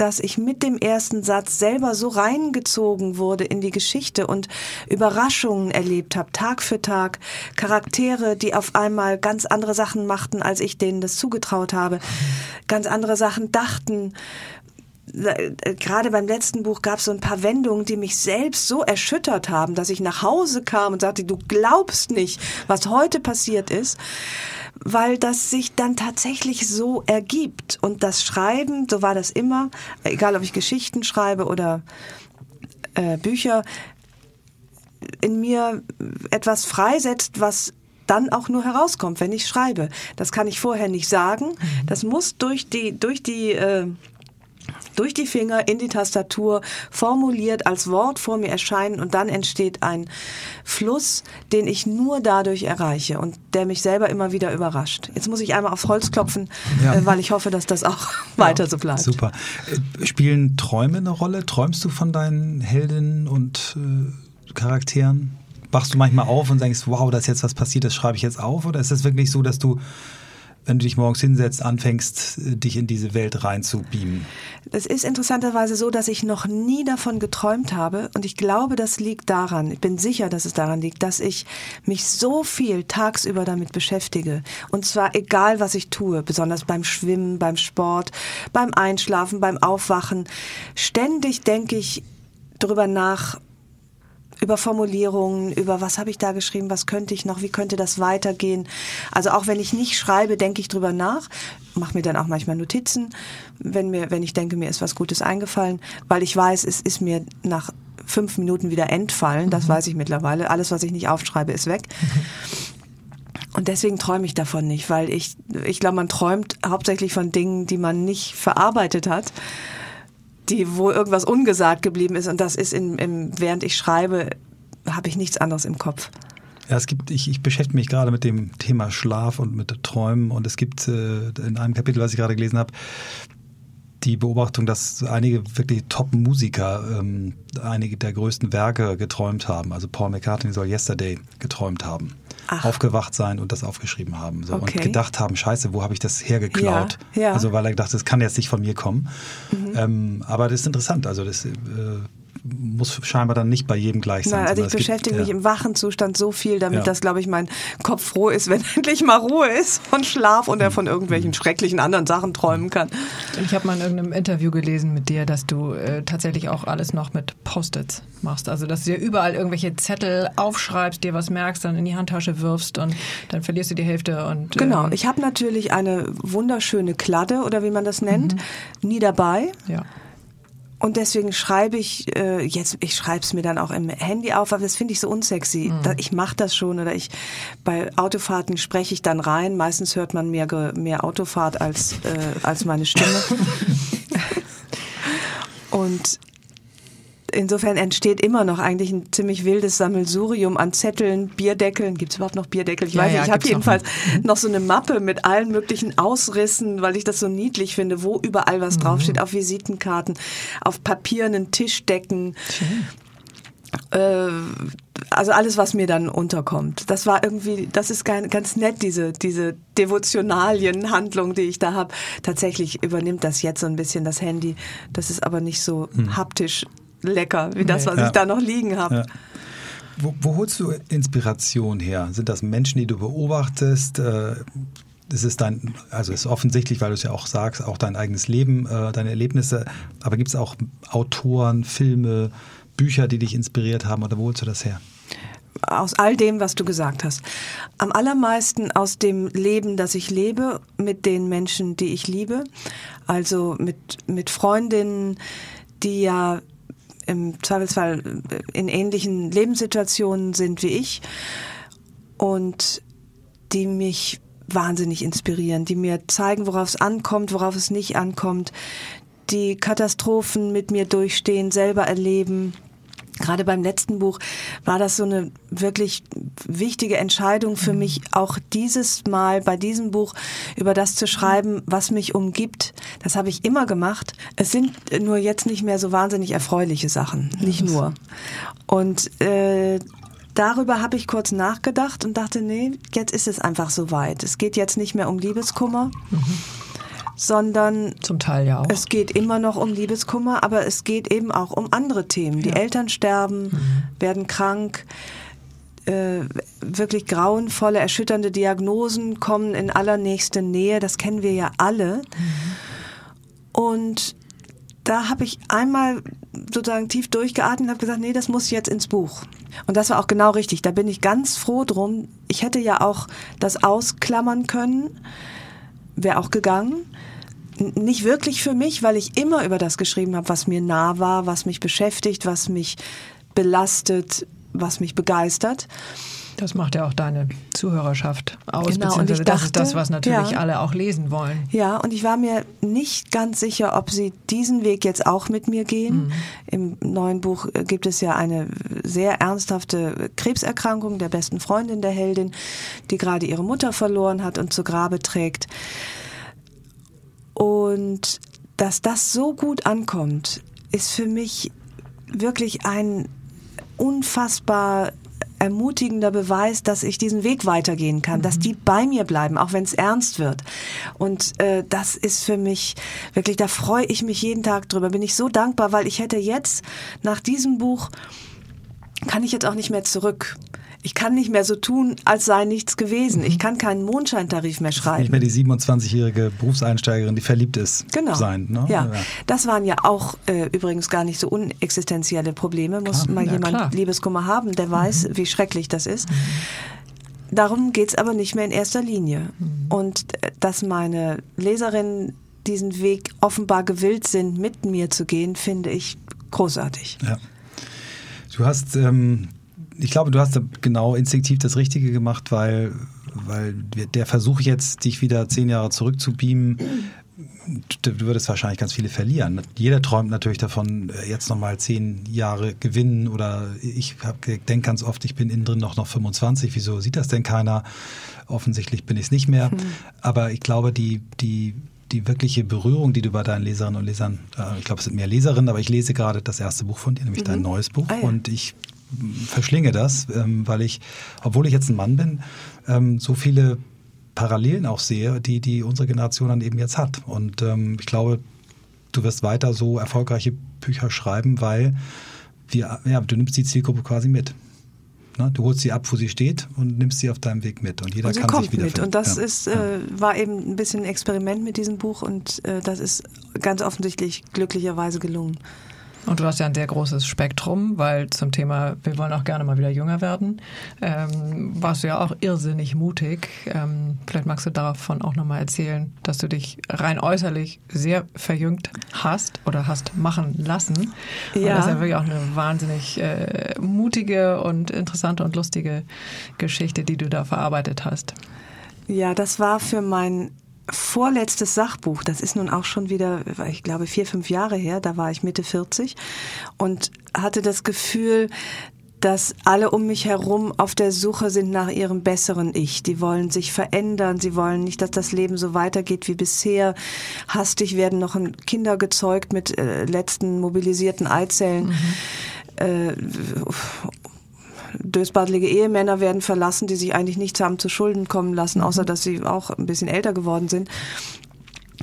dass ich mit dem ersten Satz selber so reingezogen wurde in die Geschichte und Überraschungen erlebt habe, Tag für Tag, Charaktere, die auf einmal ganz andere Sachen machten, als ich denen das zugetraut habe, ganz andere Sachen dachten, gerade beim letzten Buch gab es so ein paar Wendungen, die mich selbst so erschüttert haben, dass ich nach Hause kam und sagte, du glaubst nicht, was heute passiert ist, weil das sich dann tatsächlich so ergibt. Und das Schreiben, so war das immer, egal ob ich Geschichten schreibe oder äh, Bücher, in mir etwas freisetzt, was dann auch nur herauskommt, wenn ich schreibe. Das kann ich vorher nicht sagen. Mhm. Das muss durch die, durch die äh, durch die Finger in die Tastatur formuliert als Wort vor mir erscheinen und dann entsteht ein Fluss, den ich nur dadurch erreiche und der mich selber immer wieder überrascht. Jetzt muss ich einmal aufs Holz klopfen, ja. äh, weil ich hoffe, dass das auch ja, weiter so bleibt. Super. Äh, spielen Träume eine Rolle? Träumst du von deinen Heldinnen und äh, Charakteren? Wachst du manchmal auf und denkst, wow, da ist jetzt was passiert, das schreibe ich jetzt auf? Oder ist es wirklich so, dass du wenn du dich morgens hinsetzt, anfängst, äh, dich in diese Welt reinzubeamen? Es ist interessanterweise so, dass ich noch nie davon geträumt habe und ich glaube, das liegt daran, ich bin sicher, dass es daran liegt, dass ich mich so viel tagsüber damit beschäftige und zwar egal, was ich tue, besonders beim Schwimmen, beim Sport, beim Einschlafen, beim Aufwachen. Ständig denke ich drüber nach, über Formulierungen, über was habe ich da geschrieben, was könnte ich noch, wie könnte das weitergehen. Also auch wenn ich nicht schreibe, denke ich drüber nach, mache mir dann auch manchmal Notizen, wenn mir, wenn ich denke, mir ist was Gutes eingefallen, weil ich weiß, es ist mir nach fünf Minuten wieder entfallen, das mhm. weiß ich mittlerweile. Alles, was ich nicht aufschreibe, ist weg. Mhm. Und deswegen träume ich davon nicht, weil ich, ich glaube, man träumt hauptsächlich von Dingen, die man nicht verarbeitet hat die, wo irgendwas ungesagt geblieben ist. Und das ist in, in während ich schreibe, habe ich nichts anderes im Kopf. Ja, es gibt, ich, ich beschäftige mich gerade mit dem Thema Schlaf und mit Träumen und es gibt äh, in einem Kapitel, was ich gerade gelesen habe, die Beobachtung, dass einige wirklich Top-Musiker ähm, einige der größten Werke geträumt haben. Also Paul McCartney soll Yesterday geträumt haben. Ach. aufgewacht sein und das aufgeschrieben haben. So, okay. Und gedacht haben, scheiße, wo habe ich das hergeklaut? Ja, ja. Also weil er gedacht, das kann jetzt nicht von mir kommen. Mhm. Ähm, aber das ist interessant. Also das äh, muss scheinbar dann nicht bei jedem gleich sein. Nein, also ich beschäftige gibt, mich ja. im wachen Zustand so viel, damit ja. dass, glaube ich, mein Kopf froh ist, *laughs* wenn endlich mal Ruhe ist von Schlaf und er von irgendwelchen schrecklichen anderen Sachen träumen kann. Ich habe mal in irgendeinem Interview gelesen mit dir, dass du äh, tatsächlich auch alles noch mit Post-its machst. Also dass du dir überall irgendwelche Zettel aufschreibst, dir was merkst, dann in die Handtasche wirfst und dann verlierst du die Hälfte. Und, äh genau, ich habe natürlich eine wunderschöne Kladde oder wie man das nennt, mhm. nie dabei. Ja. Und deswegen schreibe ich äh, jetzt, ich schreibe es mir dann auch im Handy auf, aber das finde ich so unsexy. Mhm. ich mache das schon oder ich bei Autofahrten spreche ich dann rein. Meistens hört man mehr mehr Autofahrt als äh, als meine Stimme. *laughs* Und insofern entsteht immer noch eigentlich ein ziemlich wildes Sammelsurium an Zetteln, Bierdeckeln. Gibt es überhaupt noch Bierdeckel? Ich ja, weiß nicht. Ja, ich habe jedenfalls noch, noch, so eine Mappe mit allen möglichen Ausrissen, weil ich das so niedlich finde, wo überall was mhm. draufsteht, auf Visitenkarten, auf papierenden Tischdecken. Schön. Äh, also alles, was mir dann unterkommt. Das war irgendwie, das ist ganz nett, diese, diese Devotionalienhandlung, die ich da habe. Tatsächlich übernimmt das jetzt so ein bisschen das Handy. Das ist aber nicht so hm. haptisch lecker, wie das, was ja. ich da noch liegen habe. Ja. Wo, wo, holst du Inspiration her? Sind das Menschen, die du beobachtest? Äh, ist dein, also ist offensichtlich, weil du es ja auch sagst, auch dein eigenes Leben, äh, deine Erlebnisse. Aber gibt es auch Autoren, Filme, Bücher, die dich inspiriert haben oder wo holst du das her? Aus all dem, was du gesagt hast. Am allermeisten aus dem Leben, das ich lebe, mit den Menschen, die ich liebe. Also mit, mit Freundinnen, die ja im Zweifelsfall in ähnlichen Lebenssituationen sind wie ich und die mich wahnsinnig inspirieren, die mir zeigen, worauf es ankommt, worauf es nicht ankommt, die Katastrophen mit mir durchstehen, selber erleben. Gerade beim letzten Buch war das so eine wirklich wichtige Entscheidung für mhm. mich, auch dieses Mal bei diesem Buch über das zu schreiben, was mich umgibt. Das habe ich immer gemacht. Es sind nur jetzt nicht mehr so wahnsinnig erfreuliche Sachen, nicht nur. Und äh, darüber habe ich kurz nachgedacht und dachte, nee, jetzt ist es einfach so weit. Es geht jetzt nicht mehr um Liebeskummer. Mhm sondern zum Teil ja auch. Es geht immer noch um Liebeskummer, aber es geht eben auch um andere Themen. Die ja. Eltern sterben, mhm. werden krank, äh, wirklich grauenvolle, erschütternde Diagnosen kommen in allernächste Nähe. Das kennen wir ja alle. Mhm. Und da habe ich einmal sozusagen tief durchgeatmet und habe gesagt, nee, das muss jetzt ins Buch. Und das war auch genau richtig. Da bin ich ganz froh drum. Ich hätte ja auch das ausklammern können, wäre auch gegangen. Nicht wirklich für mich, weil ich immer über das geschrieben habe, was mir nah war, was mich beschäftigt, was mich belastet, was mich begeistert. Das macht ja auch deine Zuhörerschaft aus, genau, beziehungsweise das ist das, was natürlich ja, alle auch lesen wollen. Ja, und ich war mir nicht ganz sicher, ob sie diesen Weg jetzt auch mit mir gehen. Mhm. Im neuen Buch gibt es ja eine sehr ernsthafte Krebserkrankung der besten Freundin der Heldin, die gerade ihre Mutter verloren hat und zu Grabe trägt. Und dass das so gut ankommt, ist für mich wirklich ein unfassbar ermutigender Beweis, dass ich diesen Weg weitergehen kann, mhm. dass die bei mir bleiben, auch wenn es ernst wird. Und äh, das ist für mich wirklich, da freue ich mich jeden Tag drüber. Bin ich so dankbar, weil ich hätte jetzt nach diesem Buch kann ich jetzt auch nicht mehr zurück ich kann nicht mehr so tun, als sei nichts gewesen. Ich mhm. kann keinen Mondscheintarif mehr schreiben. Nicht mehr die 27-jährige Berufseinsteigerin, die verliebt ist, genau. sein. Ne? Ja. ja. das waren ja auch äh, übrigens gar nicht so unexistenzielle Probleme. Muss klar. mal ja, jemand klar. Liebeskummer haben, der weiß, mhm. wie schrecklich das ist. Mhm. Darum geht's aber nicht mehr in erster Linie. Mhm. Und äh, dass meine Leserinnen diesen Weg offenbar gewillt sind, mit mir zu gehen, finde ich großartig. Ja. Du hast ähm, ich glaube, du hast genau instinktiv das Richtige gemacht, weil, weil der Versuch jetzt, dich wieder zehn Jahre zurückzubeamen, du würdest wahrscheinlich ganz viele verlieren. Jeder träumt natürlich davon, jetzt nochmal zehn Jahre gewinnen oder ich denke ganz oft, ich bin innen drin noch, noch 25. Wieso sieht das denn keiner? Offensichtlich bin ich es nicht mehr. Hm. Aber ich glaube, die, die, die wirkliche Berührung, die du bei deinen Leserinnen und Lesern, äh, ich glaube, es sind mehr Leserinnen, aber ich lese gerade das erste Buch von dir, nämlich mhm. dein neues Buch. Ah, ja. Und ich verschlinge das, ähm, weil ich, obwohl ich jetzt ein Mann bin, ähm, so viele Parallelen auch sehe, die, die unsere Generation dann eben jetzt hat. Und ähm, ich glaube, du wirst weiter so erfolgreiche Bücher schreiben, weil wir, ja, du nimmst die Zielgruppe quasi mit. Ne? Du holst sie ab, wo sie steht und nimmst sie auf deinem Weg mit. Und jeder und kann sich wieder mit. Und das ja. ist, äh, war eben ein bisschen ein Experiment mit diesem Buch und äh, das ist ganz offensichtlich glücklicherweise gelungen. Und du hast ja ein sehr großes Spektrum, weil zum Thema, wir wollen auch gerne mal wieder jünger werden, ähm, warst du ja auch irrsinnig mutig. Ähm, vielleicht magst du davon auch nochmal erzählen, dass du dich rein äußerlich sehr verjüngt hast oder hast machen lassen. Ja. Und das ist ja wirklich auch eine wahnsinnig äh, mutige und interessante und lustige Geschichte, die du da verarbeitet hast. Ja, das war für mein vorletztes Sachbuch, das ist nun auch schon wieder, ich glaube, vier, fünf Jahre her, da war ich Mitte 40 und hatte das Gefühl, dass alle um mich herum auf der Suche sind nach ihrem besseren Ich. Die wollen sich verändern, sie wollen nicht, dass das Leben so weitergeht wie bisher. Hastig werden noch Kinder gezeugt mit äh, letzten mobilisierten Eizellen. Mhm. Äh, dösbadelige Ehemänner werden verlassen, die sich eigentlich nichts haben zu Schulden kommen lassen, außer mhm. dass sie auch ein bisschen älter geworden sind.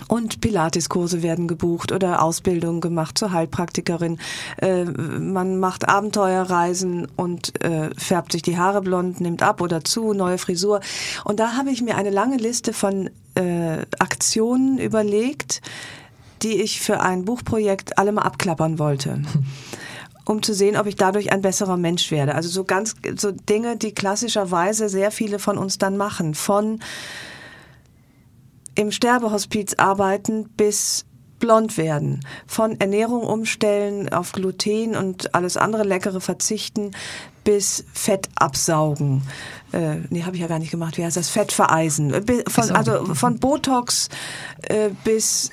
Und Pilates-Kurse werden gebucht oder Ausbildung gemacht zur Heilpraktikerin. Äh, man macht Abenteuerreisen und äh, färbt sich die Haare blond, nimmt ab oder zu, neue Frisur. Und da habe ich mir eine lange Liste von äh, Aktionen überlegt, die ich für ein Buchprojekt alle mal abklappern wollte. *laughs* um zu sehen, ob ich dadurch ein besserer Mensch werde. Also so ganz so Dinge, die klassischerweise sehr viele von uns dann machen, von im Sterbehospiz arbeiten bis blond werden, von Ernährung umstellen auf Gluten und alles andere Leckere verzichten bis Fett absaugen. Äh, nee, habe ich ja gar nicht gemacht. Wie heißt das? Fett vereisen. Von, also von Botox äh, bis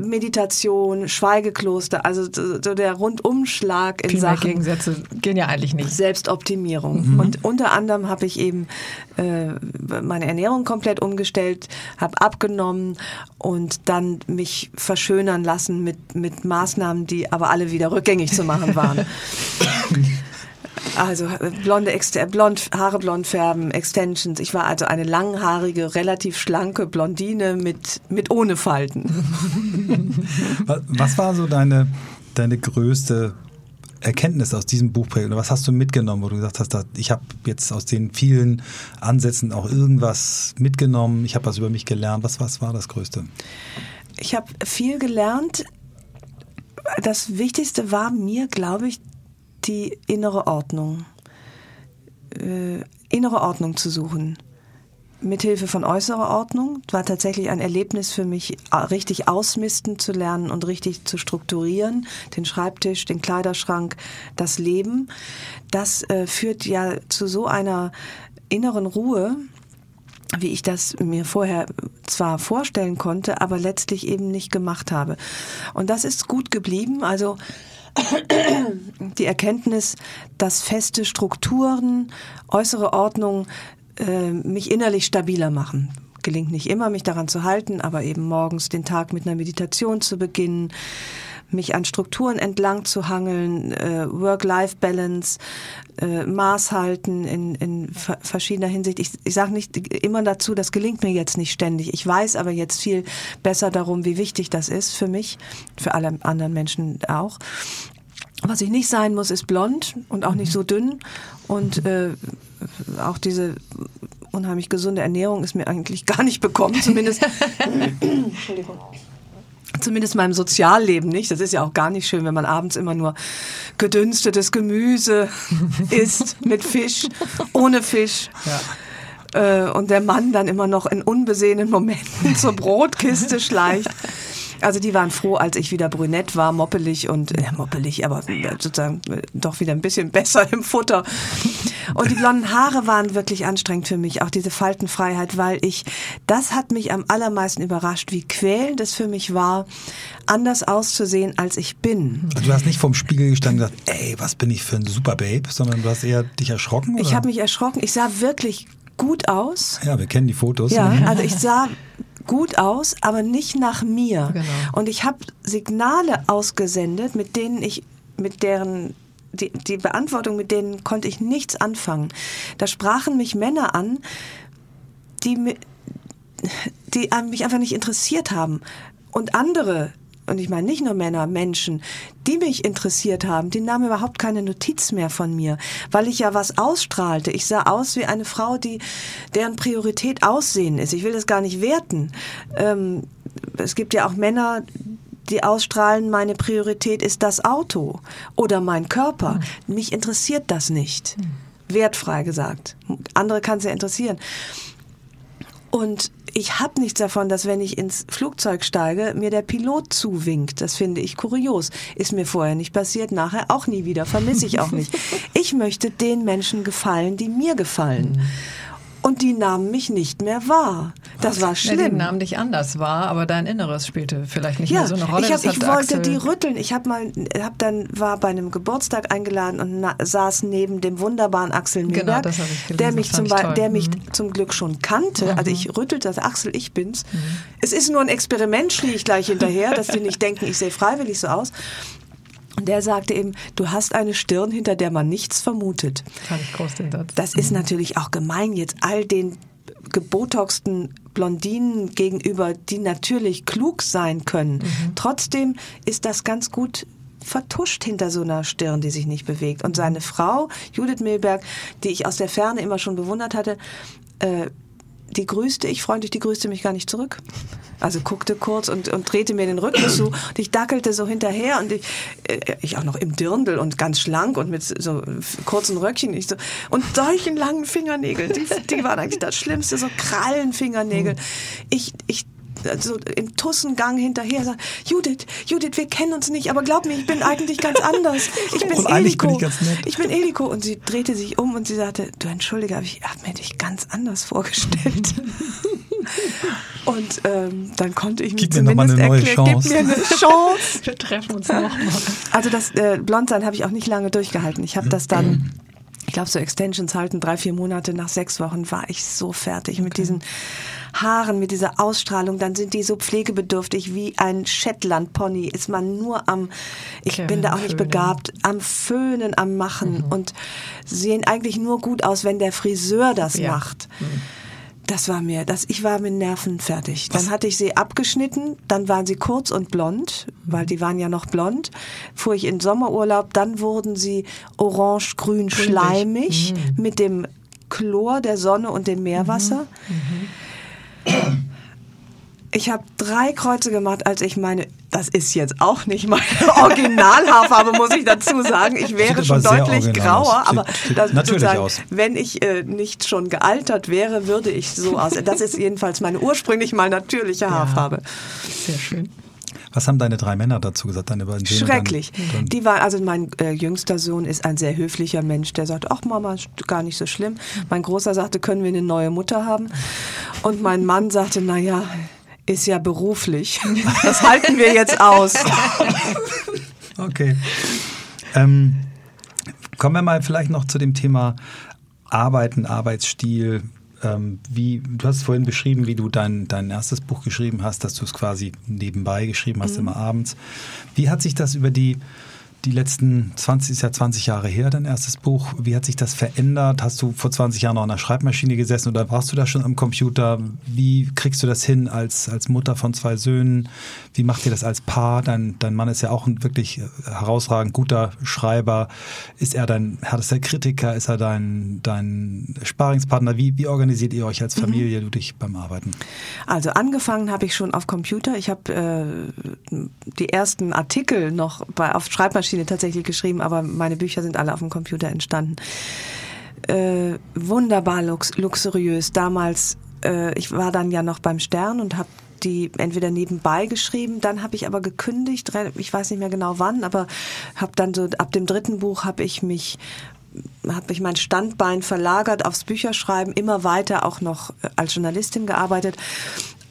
Meditation, Schweigekloster, also so der Rundumschlag in Viel Sachen Gegensätze gehen ja eigentlich nicht. Selbstoptimierung. Mhm. Und unter anderem habe ich eben äh, meine Ernährung komplett umgestellt, habe abgenommen und dann mich verschönern lassen mit, mit Maßnahmen, die aber alle wieder rückgängig zu machen waren. *laughs* Also äh, blonde Ex blond, Haare blond färben, Extensions. Ich war also eine langhaarige, relativ schlanke Blondine mit, mit ohne Falten. *laughs* Was war so deine, deine größte Erkenntnis aus diesem Buchprojekt? Oder was hast du mitgenommen, wo du gesagt hast, ich habe jetzt aus den vielen Ansätzen auch irgendwas mitgenommen, ich habe was über mich gelernt. Was, was war das Größte? Ich habe viel gelernt. Das Wichtigste war mir, glaube ich, die innere Ordnung. Äh, innere Ordnung zu suchen. Mithilfe von äußerer Ordnung war tatsächlich ein Erlebnis für mich, richtig ausmisten zu lernen und richtig zu strukturieren. Den Schreibtisch, den Kleiderschrank, das Leben. Das äh, führt ja zu so einer inneren Ruhe, wie ich das mir vorher zwar vorstellen konnte, aber letztlich eben nicht gemacht habe. Und das ist gut geblieben. Also die Erkenntnis, dass feste Strukturen, äußere Ordnung äh, mich innerlich stabiler machen. Gelingt nicht immer, mich daran zu halten, aber eben morgens den Tag mit einer Meditation zu beginnen, mich an Strukturen entlang zu hangeln, äh, Work-Life-Balance, äh, Maß halten in, in verschiedener Hinsicht. Ich, ich sage nicht immer dazu, das gelingt mir jetzt nicht ständig. Ich weiß aber jetzt viel besser darum, wie wichtig das ist für mich, für alle anderen Menschen auch. Was ich nicht sein muss, ist blond und auch nicht so dünn. Und äh, auch diese unheimlich gesunde Ernährung ist mir eigentlich *laughs* gar nicht bekommen, zumindest. *laughs* Entschuldigung zumindest meinem Sozialleben nicht. Das ist ja auch gar nicht schön, wenn man abends immer nur gedünstetes Gemüse *laughs* isst mit Fisch, ohne Fisch. Ja. Äh, und der Mann dann immer noch in unbesehenen Momenten zur Brotkiste schleicht. Also die waren froh, als ich wieder brünett war, moppelig und äh, moppelig, aber sozusagen äh, doch wieder ein bisschen *laughs* besser im Futter. Und die blonden Haare waren wirklich anstrengend für mich, auch diese Faltenfreiheit, weil ich, das hat mich am allermeisten überrascht, wie quälend es für mich war, anders auszusehen, als ich bin. Also du hast nicht vorm Spiegel gestanden und gesagt, ey, was bin ich für ein super Babe, sondern du hast eher dich erschrocken? Oder? Ich habe mich erschrocken. Ich sah wirklich gut aus. Ja, wir kennen die Fotos. Ja, also ich sah gut aus, aber nicht nach mir. Genau. Und ich habe Signale ausgesendet, mit denen ich, mit deren die, die Beantwortung, mit denen konnte ich nichts anfangen. Da sprachen mich Männer an, die, die mich einfach nicht interessiert haben. Und andere, und ich meine nicht nur Männer, Menschen, die mich interessiert haben, die nahmen überhaupt keine Notiz mehr von mir, weil ich ja was ausstrahlte. Ich sah aus wie eine Frau, die deren Priorität Aussehen ist. Ich will das gar nicht werten. Ähm, es gibt ja auch Männer, die ausstrahlen, meine Priorität ist das Auto oder mein Körper. Mhm. Mich interessiert das nicht. Mhm. Wertfrei gesagt. Andere kann es ja interessieren. Und ich habe nichts davon, dass wenn ich ins Flugzeug steige, mir der Pilot zuwinkt. Das finde ich kurios. Ist mir vorher nicht passiert, nachher auch nie wieder. Vermisse ich auch nicht. *laughs* Ich möchte den Menschen gefallen, die mir gefallen. Und die nahmen mich nicht mehr wahr. Das war schlimm. Ja, die nahmen dich anders wahr, aber dein Inneres spielte vielleicht nicht ja, mehr so eine Rolle. Ich, hab, ich wollte Axel die rütteln. Ich habe mal, hab dann war bei einem Geburtstag eingeladen und na, saß neben dem wunderbaren Axel genau, das ich gelesen, der mich zum der mich mhm. zum Glück schon kannte. Mhm. Also ich rüttelte, das Axel, ich bin's. Mhm. Es ist nur ein Experiment, schrie ich gleich hinterher, dass die nicht denken, ich sehe freiwillig so aus. Und der sagte eben, du hast eine Stirn, hinter der man nichts vermutet. Fand ich groß den Satz. Das ist natürlich auch gemein, jetzt all den gebotoxten Blondinen gegenüber, die natürlich klug sein können. Mhm. Trotzdem ist das ganz gut vertuscht hinter so einer Stirn, die sich nicht bewegt. Und seine Frau, Judith Milberg, die ich aus der Ferne immer schon bewundert hatte, äh, die grüßte ich freundlich, die grüßte mich gar nicht zurück. Also guckte kurz und, und drehte mir den Rücken zu und ich dackelte so hinterher und ich, äh, ich auch noch im Dirndl und ganz schlank und mit so kurzen Röckchen. Ich so, und solchen langen Fingernägeln, die, die waren eigentlich das Schlimmste, so Krallenfingernägel. Ich, ich so im Tussengang hinterher sagt, Judith, Judith, wir kennen uns nicht, aber glaub mir, ich bin eigentlich ganz anders. *laughs* Ich bin und Eliko. Bin ich, ich, bin Eliko. Und sie drehte sich um und sie sagte, du entschuldige, aber ich habe mir dich ganz anders vorgestellt. *laughs* und ähm, dann konnte ich mir zumindest mir erklären, gib mir eine *laughs* Chance. Wir treffen uns nochmal. Also das äh, Blondsein habe ich auch nicht lange durchgehalten. Ich habe das dann ich glaube, so Extensions halten drei, vier Monate. Nach sechs Wochen war ich so fertig okay. mit diesen Haaren, mit dieser Ausstrahlung. Dann sind die so pflegebedürftig wie ein Shetland-Pony. Ist man nur am, ich Kevin bin da auch nicht Föhnen. begabt, am Föhnen, am Machen. Mhm. Und sehen eigentlich nur gut aus, wenn der Friseur das ja. macht. Mhm das war mir, das, ich war mit Nerven fertig. Dann hatte ich sie abgeschnitten, dann waren sie kurz und blond, weil die waren ja noch blond. Fuhr ich in Sommerurlaub, dann wurden sie orange-grün schleimig mhm. mit dem Chlor der Sonne und dem Meerwasser. Mhm. Mhm. Ich habe drei Kreuze gemacht, als ich meine, das ist jetzt auch nicht meine *laughs* Originalhaarfarbe, muss ich dazu sagen. Ich wäre schon deutlich grauer, aus. aber sieht, natürlich aus. wenn ich äh, nicht schon gealtert wäre, würde ich so aussehen. Das ist jedenfalls meine ursprünglich mal natürliche Haarfarbe. Ja, sehr schön. Was haben deine drei Männer dazu gesagt? Deine beiden Schrecklich. Dann, dann die war, also mein äh, jüngster Sohn ist ein sehr höflicher Mensch, der sagt, ach Mama, gar nicht so schlimm. Mein Großer sagte, können wir eine neue Mutter haben? Und mein Mann sagte, na ja, ist ja beruflich. *laughs* Das halten wir jetzt aus. *laughs* Okay. Ähm, kommen wir mal vielleicht noch zu dem Thema Arbeiten, Arbeitsstil. Ähm, wie, du hast vorhin beschrieben, wie du dein, dein erstes Buch geschrieben hast, dass du es quasi nebenbei geschrieben hast, mhm. immer abends. Wie hat sich das über die die letzten 20, ist ja 20 Jahre her, dein erstes Buch. Wie hat sich das verändert? Hast du vor 20 Jahren noch an der Schreibmaschine gesessen oder warst du da schon am Computer? Wie kriegst du das hin als, als Mutter von zwei Söhnen? Wie macht ihr das als Paar? Dein, dein Mann ist ja auch ein wirklich herausragend guter Schreiber. Ist er dein härtester Kritiker? Ist er dein, dein Sparingspartner? Wie, wie organisiert ihr euch als mhm. Familie, mhm. du dich beim Arbeiten? Also angefangen habe ich schon auf Computer. Ich habe äh, die ersten Artikel noch bei, auf Schreibmaschine Schreibmaschine tatsächlich geschrieben, aber meine Bücher sind alle auf dem Computer entstanden. Äh, wunderbar lux luxuriös. Damals, äh, ich war dann ja noch beim Stern und habe die entweder nebenbei geschrieben, dann habe ich aber gekündigt, ich weiß nicht mehr genau wann, aber habe dann so ab dem dritten Buch habe ich mich habe ich mein Standbein verlagert aufs Bücherschreiben, immer weiter auch noch als Journalistin gearbeitet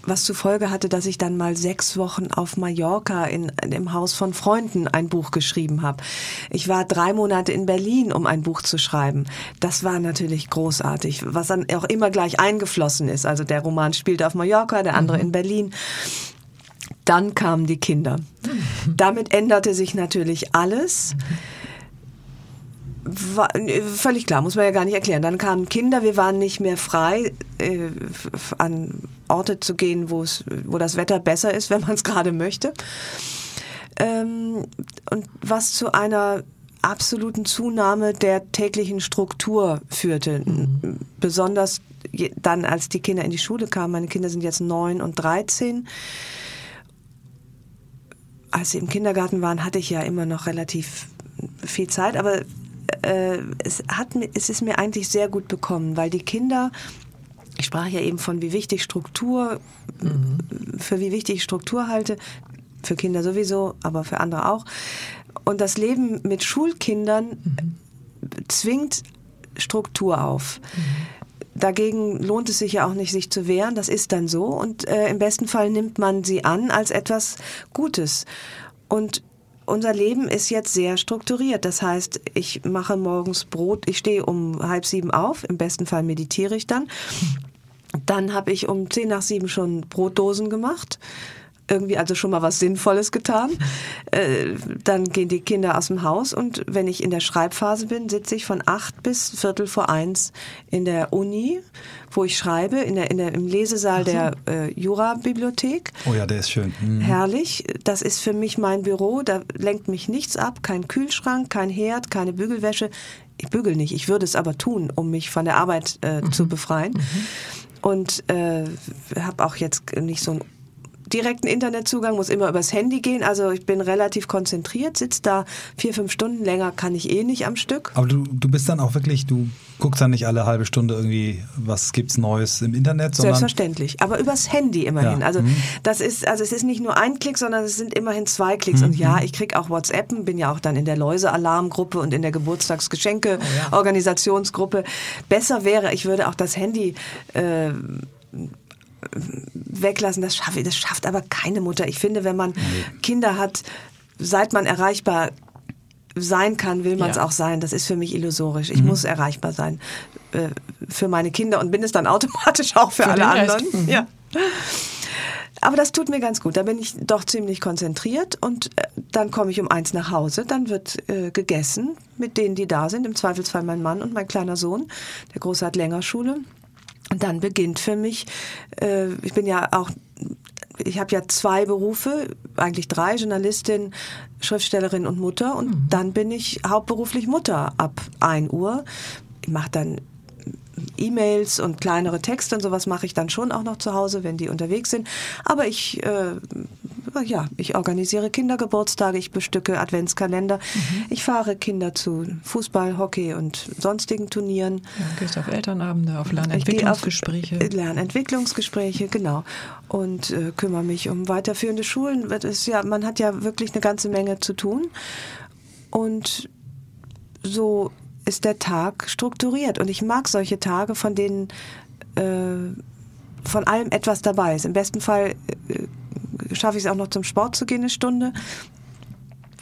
was zur Folge hatte, dass ich dann mal sechs Wochen auf Mallorca in, in im Haus von Freunden ein Buch geschrieben habe. Ich war drei Monate in Berlin, um ein Buch zu schreiben. Das war natürlich großartig, was dann auch immer gleich eingeflossen ist. Also der Roman spielt auf Mallorca, der andere mhm. in Berlin. Dann kamen die Kinder. Damit änderte sich natürlich alles. Mhm war, völlig klar, muss man ja gar nicht erklären. Dann kamen Kinder, wir waren nicht mehr frei, äh, an Orte zu gehen, wo es, wo das Wetter besser ist, *laughs* wenn man es gerade möchte. Ähm, und was zu einer absoluten Zunahme der täglichen Struktur führte. Mhm. Besonders dann, als die Kinder in die Schule kamen. Meine Kinder sind jetzt neun und dreizehn. Als sie im Kindergarten waren, hatte ich ja immer noch relativ viel Zeit, aber äh, es, hat, es ist mir eigentlich sehr gut bekommen, weil die Kinder ich sprach ja eben von, wie wichtig Struktur, mhm. für wie wichtig ich Struktur halte, für Kinder sowieso, aber für andere auch. Und das Leben mit Schulkindern mhm. zwingt Struktur auf. Mhm. Dagegen lohnt es sich ja auch nicht, sich zu wehren. Das ist dann so. Und äh, im besten Fall nimmt man sie an als etwas Gutes. Und unser Leben ist jetzt sehr strukturiert. Das heißt, ich mache morgens Brot, ich stehe um halb sieben auf, im besten Fall meditiere ich dann. Dann habe ich um zehn nach sieben schon Brotdosen gemacht. Irgendwie also schon mal was Sinnvolles getan. *laughs* Äh, dann gehen die Kinder aus dem Haus und wenn ich in der Schreibphase bin, sitze ich von acht bis Viertel vor eins in der Uni, wo ich schreibe, in der, in der, im Lesesaal so. der äh, Jura-Bibliothek. Oh ja, der ist schön. Mhm. Herrlich. Das ist für mich mein Büro. Da lenkt mich nichts ab. Kein Kühlschrank, kein Herd, keine Bügelwäsche. Ich bügel nicht. Ich würde es aber tun, um mich von der Arbeit äh, mhm. zu befreien. Mhm. Und äh, habe auch jetzt nicht so ein direkten Internetzugang, muss immer übers Handy gehen. Also ich bin relativ konzentriert, sitze da vier, fünf Stunden länger kann ich eh nicht am Stück. Aber du, du bist dann auch wirklich, du guckst dann nicht alle halbe Stunde irgendwie, was gibt's Neues im Internet, sondern Selbstverständlich, aber übers Handy immerhin. Ja. Also mhm. das ist, also es ist nicht nur ein Klick, sondern es sind immerhin zwei Klicks. Mhm. Und ja, ich krieg auch WhatsApp, bin ja auch dann in der Läuse-Alarmgruppe und in der Geburtstagsgeschenke-Organisationsgruppe. Besser wäre, ich würde auch das Handy äh, weglassen, das schaffe das schafft aber keine Mutter. Ich finde, wenn man. Kinder hat, seit man erreichbar sein kann, will man es ja. auch sein. Das ist für mich illusorisch. Ich mhm. muss erreichbar sein äh, für meine Kinder und bin es dann automatisch auch für, für alle anderen. Mhm. Ja. Aber das tut mir ganz gut. Da bin ich doch ziemlich konzentriert und äh, dann komme ich um eins nach Hause. Dann wird äh, gegessen mit denen, die da sind. Im Zweifelsfall mein Mann und mein kleiner Sohn. Der Große hat Längerschule. Und dann beginnt für mich, äh, ich bin ja auch, ich habe ja zwei Berufe, eigentlich drei, Journalistin, Schriftstellerin und Mutter. Und mhm. dann bin ich hauptberuflich Mutter ab 1 Uhr. Ich mache dann E-Mails und kleinere Texte und sowas mache ich dann schon auch noch zu Hause, wenn die unterwegs sind. Aber ich, äh, ja, ich organisiere Kindergeburtstage, ich bestücke Adventskalender, mhm. ich fahre Kinder zu Fußball, Hockey und sonstigen Turnieren. Ja, gehst auf Elternabende, auf Lernentwicklungsgespräche. Auf Lernentwicklungsgespräche, genau. Und äh, kümmere mich um weiterführende Schulen. Das ist ja, man hat ja wirklich eine ganze Menge zu tun. Und so ist der Tag strukturiert. Und ich mag solche Tage, von denen äh, von allem etwas dabei ist. Im besten Fall äh, schaffe ich es auch noch zum Sport zu gehen, eine Stunde.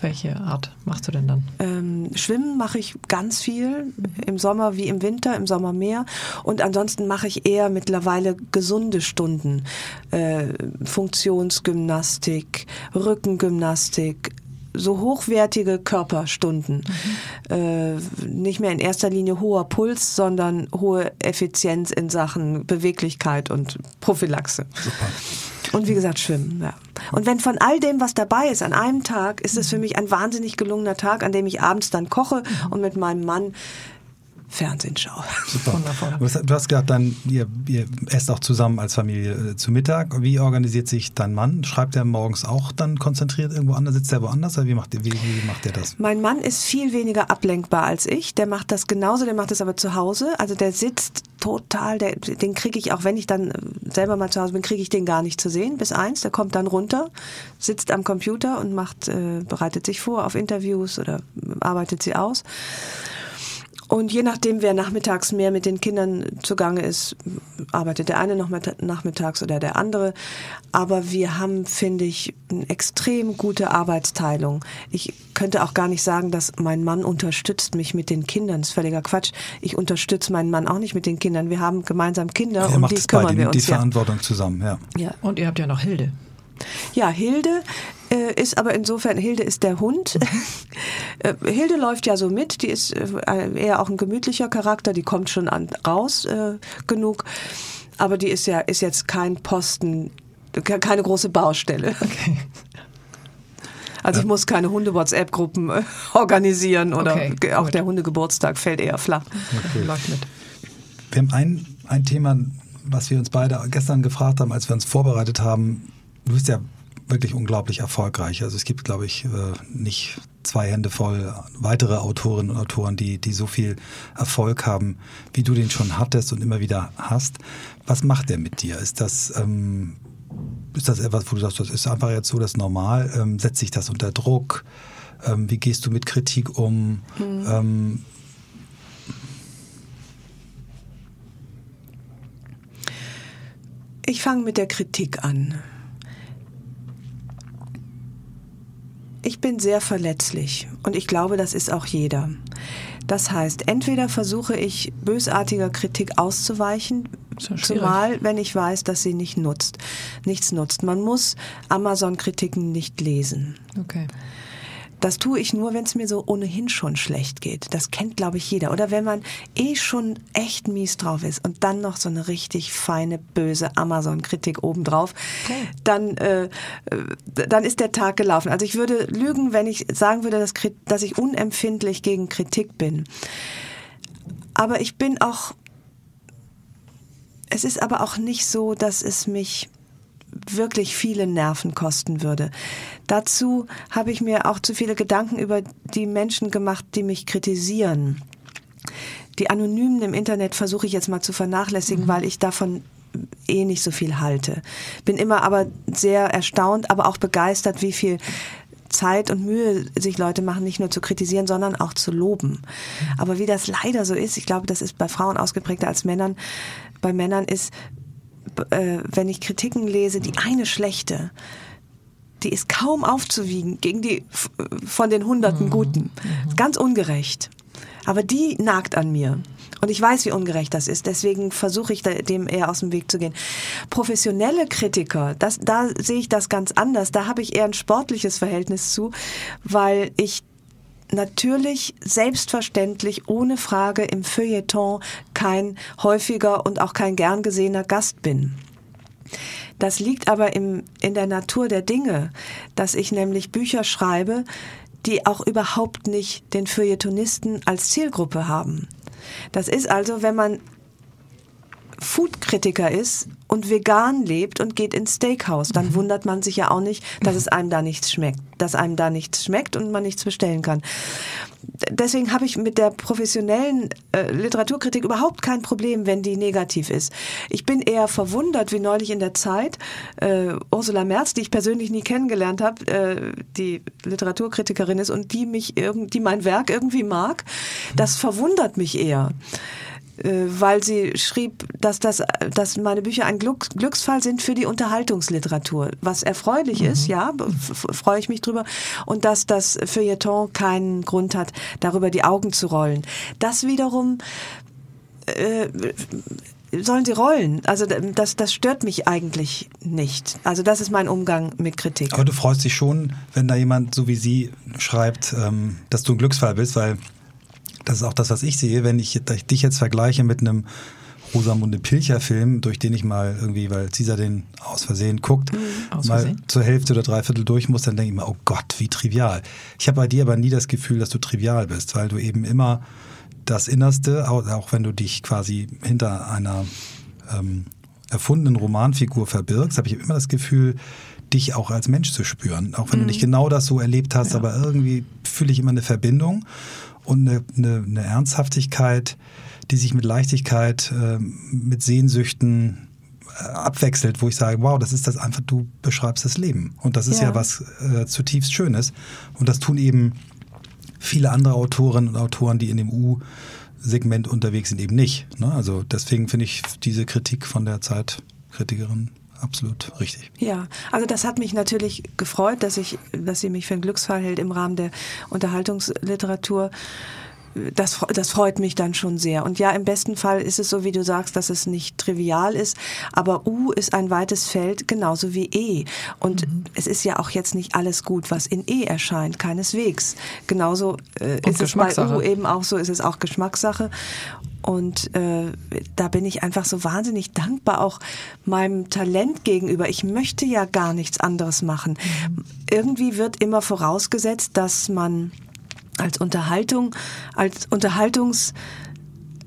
Welche Art machst du denn dann? Ähm, Schwimmen mache ich ganz viel, im Sommer wie im Winter, im Sommer mehr. Und ansonsten mache ich eher mittlerweile gesunde Stunden. Äh, Funktionsgymnastik, Rückengymnastik, so hochwertige Körperstunden. Mhm. Äh, nicht mehr in erster Linie hoher Puls, sondern hohe Effizienz in Sachen Beweglichkeit und Prophylaxe. Super. Und wie gesagt, Schwimmen. Ja. Und wenn von all dem, was dabei ist, an einem Tag, ist es für mich ein wahnsinnig gelungener Tag, an dem ich abends dann koche und mit meinem Mann Fernsehen schaue. Super. Wundervoll. Du hast gesagt, dann, ihr, ihr esst auch zusammen als Familie äh, zu Mittag. Wie organisiert sich dein Mann? Schreibt er morgens auch dann konzentriert irgendwo anders? Sitzt er woanders? Oder wie macht, wie, wie macht er das? Mein Mann ist viel weniger ablenkbar als ich. Der macht das genauso, der macht das aber zu Hause. Also der sitzt total, der, den kriege ich, auch wenn ich dann selber mal zu Hause bin, kriege ich den gar nicht zu sehen bis eins. Der kommt dann runter, sitzt am Computer und macht, äh, bereitet sich vor auf Interviews oder arbeitet sie aus. Und je nachdem, wer nachmittags mehr mit den Kindern zugange ist, arbeitet der eine noch nachmittags oder der andere. Aber wir haben, finde ich, eine extrem gute Arbeitsteilung. Ich könnte auch gar nicht sagen, dass mein Mann unterstützt mich mit den Kindern. Das ist völliger Quatsch. Ich unterstütze meinen Mann auch nicht mit den Kindern. Wir haben gemeinsam Kinder er und die kümmern beide, wir uns. Die Verantwortung ja. zusammen, ja. ja. Und ihr habt ja noch Hilde. Ja, Hilde ist aber insofern, Hilde ist der Hund. *laughs* äh, Hilde läuft ja so mit, die ist äh, eher auch ein gemütlicher Charakter, die kommt schon an, raus äh, genug. Aber die ist ja, ist jetzt kein Posten, keine große Baustelle. Okay. Also ich muss keine Hunde-WhatsApp-Gruppen äh, organisieren oder okay, auch gut. der Hundegeburtstag fällt eher flach. Okay. Wir haben ein, ein Thema, was wir uns beide gestern gefragt haben, als wir uns vorbereitet haben. Du bist ja wirklich unglaublich erfolgreich. Also es gibt, glaube ich, äh, nicht zwei Hände voll weitere Autorinnen und Autoren, die, die so viel Erfolg haben, wie du den schon hattest und immer wieder hast. Was macht der mit dir? Ist das, ähm, ist das etwas, wo du sagst, das ist einfach jetzt so das Normal? Ähm, setzt sich das unter Druck? Ähm, wie gehst du mit Kritik um? Mhm. Ich fange mit der Kritik an. Ich bin sehr verletzlich und ich glaube, das ist auch jeder. Das heißt, entweder versuche ich bösartiger Kritik auszuweichen, zumal wenn ich weiß, dass sie nicht nutzt, nichts nutzt. Man muss Amazon-Kritiken nicht lesen. Okay. Das tue ich nur, wenn es mir so ohnehin schon schlecht geht. Das kennt, glaube ich, jeder. Oder wenn man eh schon echt mies drauf ist und dann noch so eine richtig feine, böse Amazon-Kritik obendrauf, okay. dann, äh, dann ist der Tag gelaufen. Also ich würde lügen, wenn ich sagen würde, dass, dass ich unempfindlich gegen Kritik bin. Aber ich bin auch, es ist aber auch nicht so, dass es mich wirklich viele Nerven kosten würde. Dazu habe ich mir auch zu viele Gedanken über die Menschen gemacht, die mich kritisieren. Die Anonymen im Internet versuche ich jetzt mal zu vernachlässigen, mhm. weil ich davon eh nicht so viel halte. Bin immer aber sehr erstaunt, aber auch begeistert, wie viel Zeit und Mühe sich Leute machen, nicht nur zu kritisieren, sondern auch zu loben. Mhm. Aber wie das leider so ist, ich glaube, das ist bei Frauen ausgeprägter als Männern, bei Männern ist, äh, wenn ich Kritiken lese, die eine schlechte, die ist kaum aufzuwiegen gegen die von den hunderten mhm. Guten. Mhm. Ganz ungerecht. Aber die nagt an mir. Und ich weiß, wie ungerecht das ist. Deswegen versuche ich dem eher aus dem Weg zu gehen. Professionelle Kritiker, das, da sehe ich das ganz anders. Da habe ich eher ein sportliches Verhältnis zu, weil ich natürlich selbstverständlich ohne Frage im Feuilleton kein häufiger und auch kein gern gesehener Gast bin. Das liegt aber im, in der Natur der Dinge, dass ich nämlich Bücher schreibe, die auch überhaupt nicht den Feuilletonisten als Zielgruppe haben. Das ist also, wenn man Foodkritiker ist und vegan lebt und geht ins Steakhouse, dann mhm. wundert man sich ja auch nicht, dass es einem da nichts schmeckt, dass einem da nichts schmeckt und man nichts bestellen kann. Deswegen habe ich mit der professionellen äh, Literaturkritik überhaupt kein Problem, wenn die negativ ist. Ich bin eher verwundert, wie neulich in der Zeit äh, Ursula Merz, die ich persönlich nie kennengelernt habe, äh, die Literaturkritikerin ist und die mich irgend, die mein Werk irgendwie mag. Das verwundert mich eher. Äh, weil sie schrieb, dass, das, dass meine Bücher ein Glück, Glücksfall sind für die Unterhaltungsliteratur. Was erfreulich mhm. ist, ja, freue ich mich drüber. Und dass das Feuilleton keinen Grund hat, darüber die Augen zu rollen. Das wiederum äh, sollen sie rollen. Also das, das stört mich eigentlich nicht. Also das ist mein Umgang mit Kritik. Aber du freust dich schon, wenn da jemand so wie sie schreibt, ähm, dass du ein Glücksfall bist, weil das ist auch das, was ich sehe, wenn ich, ich dich jetzt vergleiche mit einem Rosamunde Pilcher-Film, durch den ich mal irgendwie, weil Caesar den aus Versehen guckt, mhm, aus mal Versehen. zur Hälfte oder dreiviertel durch muss, dann denke ich mir, oh Gott, wie trivial. Ich habe bei dir aber nie das Gefühl, dass du trivial bist, weil du eben immer das Innerste, auch wenn du dich quasi hinter einer ähm, erfundenen Romanfigur verbirgst, habe ich immer das Gefühl, dich auch als Mensch zu spüren. Auch wenn mhm. du nicht genau das so erlebt hast, ja. aber irgendwie fühle ich immer eine Verbindung und eine, eine, eine Ernsthaftigkeit, die sich mit Leichtigkeit, äh, mit Sehnsüchten äh, abwechselt, wo ich sage, wow, das ist das einfach, du beschreibst das Leben. Und das ist ja, ja was äh, zutiefst Schönes. Und das tun eben viele andere Autorinnen und Autoren, die in dem U-Segment unterwegs sind, eben nicht. Ne? Also deswegen finde ich diese Kritik von der Zeitkritikerin absolut richtig. Ja, also das hat mich natürlich gefreut, dass ich, dass sie mich für einen Glücksfall hält im Rahmen der Unterhaltungsliteratur das, das freut mich dann schon sehr. Und ja, im besten Fall ist es so, wie du sagst, dass es nicht trivial ist, aber U ist ein weites Feld, genauso wie E. Und mhm. es ist ja auch jetzt nicht alles gut, was in E erscheint, keineswegs. Genauso äh, ist es bei U eben auch so, ist es auch Geschmackssache. Und äh, da bin ich einfach so wahnsinnig dankbar auch meinem Talent gegenüber. Ich möchte ja gar nichts anderes machen. Mhm. Irgendwie wird immer vorausgesetzt, dass man als Unterhaltung, als Unterhaltungs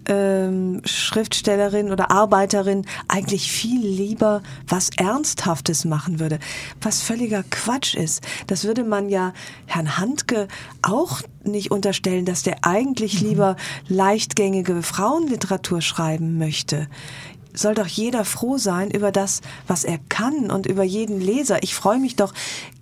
ähm, Schriftstellerin oder Arbeiterin eigentlich viel lieber was Ernsthaftes machen würde, was völliger Quatsch ist. Das würde man ja Herrn Handke auch nicht unterstellen, dass der eigentlich mhm. lieber leichtgängige Frauenliteratur schreiben möchte soll doch jeder froh sein über das, was er kann und über jeden Leser. Ich freue mich doch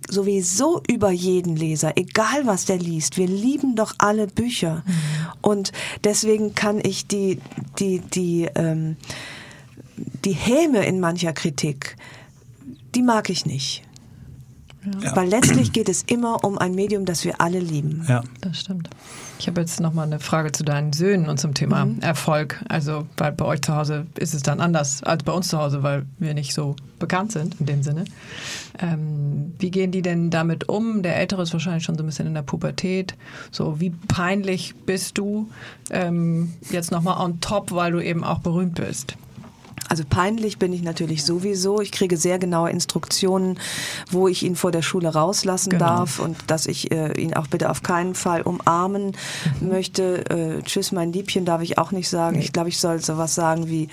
sowieso über jeden Leser, egal was der liest. Wir lieben doch alle Bücher. Mhm. Und deswegen kann ich die, die, die, ähm, die Häme in mancher Kritik, die mag ich nicht. Ja. Weil letztlich geht es immer um ein Medium, das wir alle lieben. Ja, das stimmt. Ich habe jetzt nochmal eine Frage zu deinen Söhnen und zum Thema mhm. Erfolg. Also, weil bei euch zu Hause ist es dann anders als bei uns zu Hause, weil wir nicht so bekannt sind in dem Sinne. Ähm, wie gehen die denn damit um? Der Ältere ist wahrscheinlich schon so ein bisschen in der Pubertät. So, wie peinlich bist du ähm, jetzt nochmal on top, weil du eben auch berühmt bist? Also peinlich bin ich natürlich sowieso. Ich kriege sehr genaue Instruktionen, wo ich ihn vor der Schule rauslassen genau. darf und dass ich äh, ihn auch bitte auf keinen Fall umarmen mhm. möchte. Äh, Tschüss, mein Liebchen darf ich auch nicht sagen. Nee. Ich glaube, ich soll sowas sagen wie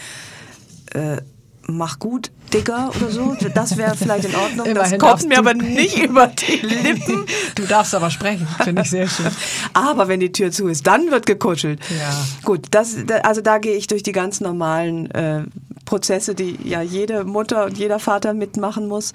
äh, mach gut, Digger oder so. Das wäre vielleicht in Ordnung. Immerhin das kommt mir aber nicht über die Lippen. *laughs* Du darfst aber sprechen, finde ich sehr schön. Aber wenn die Tür zu ist, dann wird gekuschelt. Ja. Gut, das, also da gehe ich durch die ganz normalen äh, Prozesse, die ja jede Mutter und jeder Vater mitmachen muss,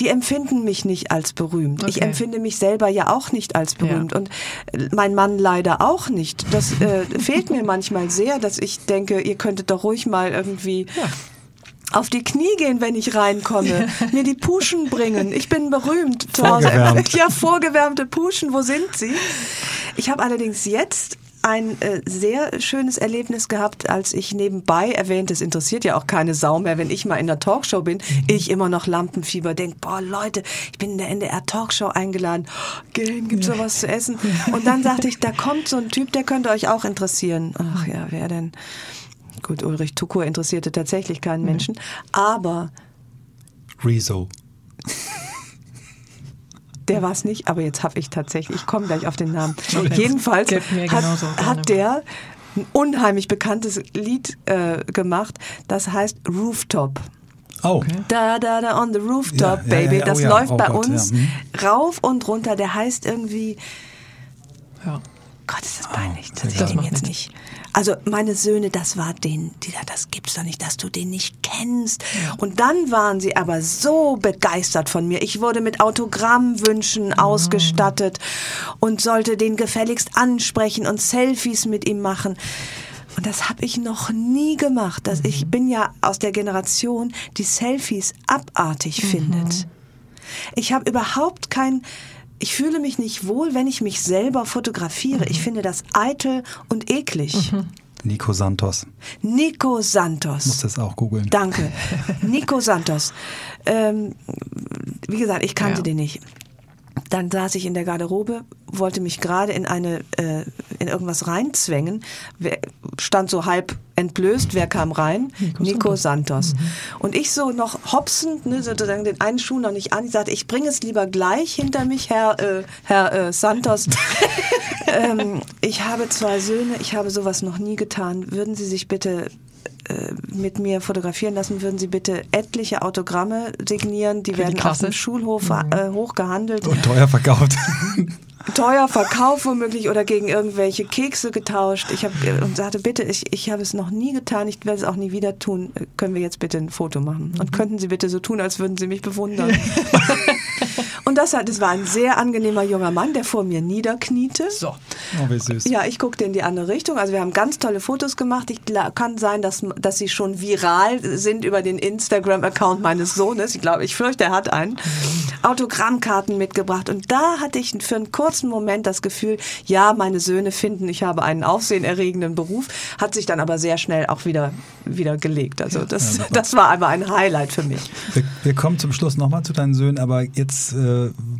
die empfinden mich nicht als berühmt. Okay. Ich empfinde mich selber ja auch nicht als berühmt ja. und äh, mein Mann leider auch nicht. Das äh, *laughs* fehlt mir manchmal sehr, dass ich denke, ihr könntet doch ruhig mal irgendwie ja auf die Knie gehen, wenn ich reinkomme, mir die Puschen bringen. Ich bin berühmt zu Hause. Ja, vorgewärmte Puschen, wo sind sie? Ich habe allerdings jetzt ein äh, sehr schönes Erlebnis gehabt, als ich nebenbei erwähnt, es interessiert ja auch keine Sau mehr, wenn ich mal in der Talkshow bin, mhm. ich immer noch Lampenfieber denke, boah Leute, ich bin in der NDR Talkshow eingeladen, gehen, gibt's ja. was zu essen? Und dann sagte ich, da kommt so ein Typ, der könnte euch auch interessieren. Ach ja, wer denn? Gut, Ulrich Tukur interessierte tatsächlich keinen mhm. Menschen, aber Rezo. Der war es nicht, aber jetzt habe ich tatsächlich, ich komme gleich auf den Namen. *laughs* Jedenfalls hat, hat der ein unheimlich bekanntes Lied äh, gemacht, das heißt Rooftop. Oh. Okay. Da, da, da, on the rooftop, ja, baby. Ja, ja, das oh, läuft oh, bei Gott, uns hm. rauf und runter. Der heißt irgendwie. Ja. Gott, ist das peinlich. Oh, das ich ihn jetzt nicht. Also meine Söhne, das war den, die, das gibt's doch nicht, dass du den nicht kennst. Und dann waren sie aber so begeistert von mir. Ich wurde mit Autogrammwünschen oh. ausgestattet und sollte den gefälligst ansprechen und Selfies mit ihm machen. Und das habe ich noch nie gemacht. Dass ich mhm. bin ja aus der Generation, die Selfies abartig mhm. findet. Ich habe überhaupt kein ich fühle mich nicht wohl, wenn ich mich selber fotografiere. Mhm. Ich finde das eitel und eklig. Mhm. Nico Santos. Nico Santos. Muss das auch googeln. Danke. Nico Santos. Ähm, wie gesagt, ich kannte ja. den nicht. Dann saß ich in der Garderobe, wollte mich gerade in eine äh, in irgendwas reinzwängen, stand so halb entblößt, wer kam rein? Nico, Nico Santos. Mhm. Und ich so noch hopsend, ne, sozusagen den einen Schuh noch nicht an, ich sagte, ich bringe es lieber gleich hinter mich, Herr, äh, Herr äh, Santos. *laughs* ähm, ich habe zwei Söhne, ich habe sowas noch nie getan. Würden Sie sich bitte mit mir fotografieren lassen, würden Sie bitte etliche Autogramme signieren. Die Für werden die auf dem Schulhof mhm. äh, hochgehandelt. Und teuer verkauft. teuer verkauft womöglich oder gegen irgendwelche Kekse getauscht. Ich habe äh, und sagte, bitte, ich, ich habe es noch nie getan, ich werde es auch nie wieder tun. Äh, können wir jetzt bitte ein Foto machen? Und mhm. könnten Sie bitte so tun, als würden Sie mich bewundern? *laughs* und das, das war ein sehr angenehmer junger Mann, der vor mir niederkniete. So. Oh, wie süß. Ja, ich guckte in die andere Richtung. Also wir haben ganz tolle Fotos gemacht. Ich kann sein, dass, dass sie schon viral sind über den Instagram-Account meines Sohnes. Ich glaube, ich fürchte, er hat einen. Autogrammkarten mitgebracht. Und da hatte ich für einen kurzen kurzen Moment das Gefühl, ja, meine Söhne finden, ich habe einen aufsehenerregenden Beruf, hat sich dann aber sehr schnell auch wieder, wieder gelegt. Also das, ja, das war aber ein Highlight für mich. Wir, wir kommen zum Schluss nochmal zu deinen Söhnen, aber jetzt äh,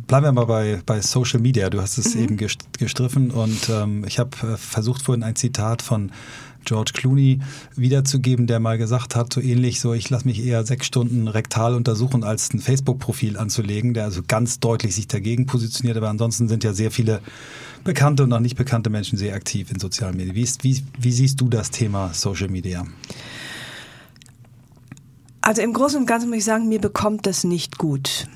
bleiben wir mal bei, bei Social Media. Du hast es mhm. eben gestriffen und ähm, ich habe äh, versucht vorhin ein Zitat von George Clooney wiederzugeben, der mal gesagt hat, so ähnlich, so ich lasse mich eher sechs Stunden rektal untersuchen, als ein Facebook-Profil anzulegen, der also ganz deutlich sich dagegen positioniert. Aber ansonsten sind ja sehr viele bekannte und auch nicht bekannte Menschen sehr aktiv in sozialen Medien. Wie, ist, wie, wie siehst du das Thema Social Media? Also im Großen und Ganzen muss ich sagen, mir bekommt das nicht gut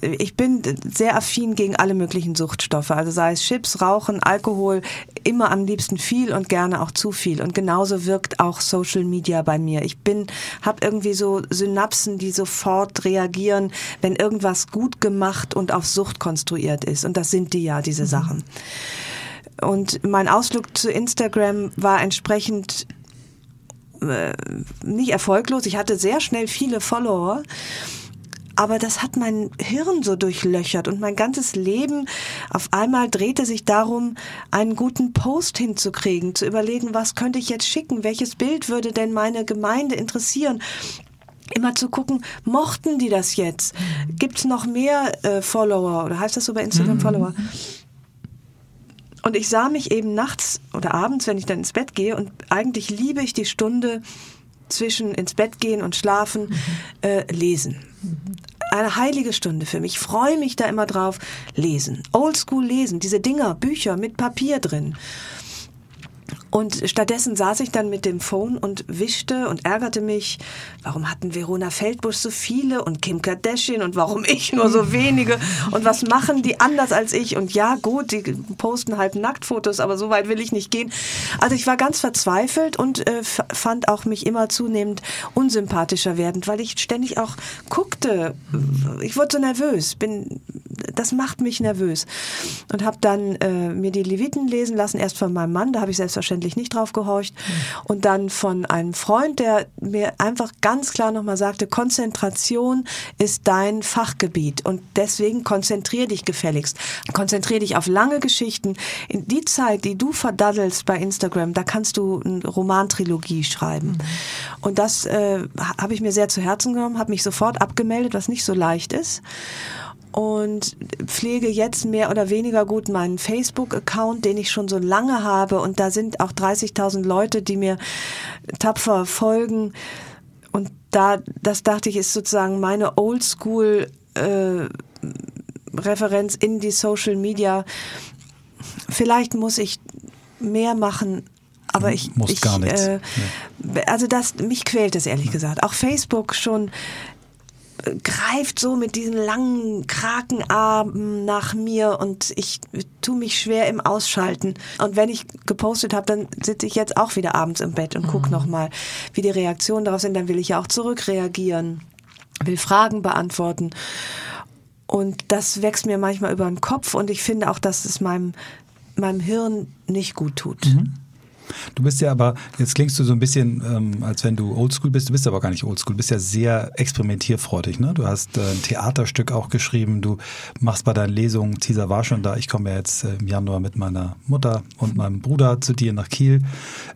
ich bin sehr affin gegen alle möglichen Suchtstoffe, also sei es Chips, Rauchen, Alkohol, immer am liebsten viel und gerne auch zu viel. Und genauso wirkt auch Social Media bei mir. Ich bin, habe irgendwie so Synapsen, die sofort reagieren, wenn irgendwas gut gemacht und auf Sucht konstruiert ist. Und das sind die ja, diese mhm. Sachen. Und mein Ausflug zu Instagram war entsprechend äh, nicht erfolglos. Ich hatte sehr schnell viele Follower aber das hat mein Hirn so durchlöchert und mein ganzes Leben auf einmal drehte sich darum, einen guten Post hinzukriegen, zu überlegen, was könnte ich jetzt schicken, welches Bild würde denn meine Gemeinde interessieren immer zu gucken, mochten die das jetzt? Mhm. Gibt es noch mehr äh, Follower oder heißt das so bei Instagram mhm. Follower? Und ich sah mich eben nachts oder abends, wenn ich dann ins Bett gehe und eigentlich liebe ich die Stunde zwischen ins Bett gehen und schlafen, mhm. äh, lesen. Eine heilige Stunde für mich. Ich freue mich da immer drauf. Lesen. Oldschool lesen. Diese Dinger, Bücher mit Papier drin. Und stattdessen saß ich dann mit dem Phone und wischte und ärgerte mich, warum hatten Verona Feldbusch so viele und Kim Kardashian und warum ich nur so wenige und was machen die anders als ich und ja gut, die posten halt Nacktfotos, aber so weit will ich nicht gehen. Also ich war ganz verzweifelt und äh, fand auch mich immer zunehmend unsympathischer werdend, weil ich ständig auch guckte. Ich wurde so nervös, bin das macht mich nervös und habe dann äh, mir die Leviten lesen lassen, erst von meinem Mann, da habe ich selbstverständlich selbstverständlich nicht drauf gehorcht. Und dann von einem Freund, der mir einfach ganz klar nochmal sagte, Konzentration ist dein Fachgebiet und deswegen konzentrier dich gefälligst. Konzentrier dich auf lange Geschichten. In die Zeit, die du verdaddelst bei Instagram, da kannst du eine Romantrilogie schreiben. Mhm. Und das äh, habe ich mir sehr zu Herzen genommen, habe mich sofort abgemeldet, was nicht so leicht ist und pflege jetzt mehr oder weniger gut meinen Facebook-Account, den ich schon so lange habe. Und da sind auch 30.000 Leute, die mir tapfer folgen. Und da, das dachte ich, ist sozusagen meine Oldschool äh, Referenz in die Social Media. Vielleicht muss ich mehr machen, aber ich muss ich, gar nichts. Äh, also das mich quält es ehrlich gesagt. Auch Facebook schon greift so mit diesen langen Krakenarmen nach mir und ich tue mich schwer im Ausschalten. Und wenn ich gepostet habe, dann sitze ich jetzt auch wieder abends im Bett und gucke mhm. nochmal, wie die Reaktionen darauf sind. Dann will ich ja auch zurückreagieren, will Fragen beantworten. Und das wächst mir manchmal über den Kopf und ich finde auch, dass es meinem, meinem Hirn nicht gut tut. Mhm. Du bist ja aber, jetzt klingst du so ein bisschen, ähm, als wenn du oldschool bist, du bist aber gar nicht oldschool, du bist ja sehr experimentierfreudig. Ne? Du hast äh, ein Theaterstück auch geschrieben, du machst bei deinen Lesungen, Caesar war schon da, ich komme ja jetzt äh, im Januar mit meiner Mutter und meinem Bruder zu dir nach Kiel,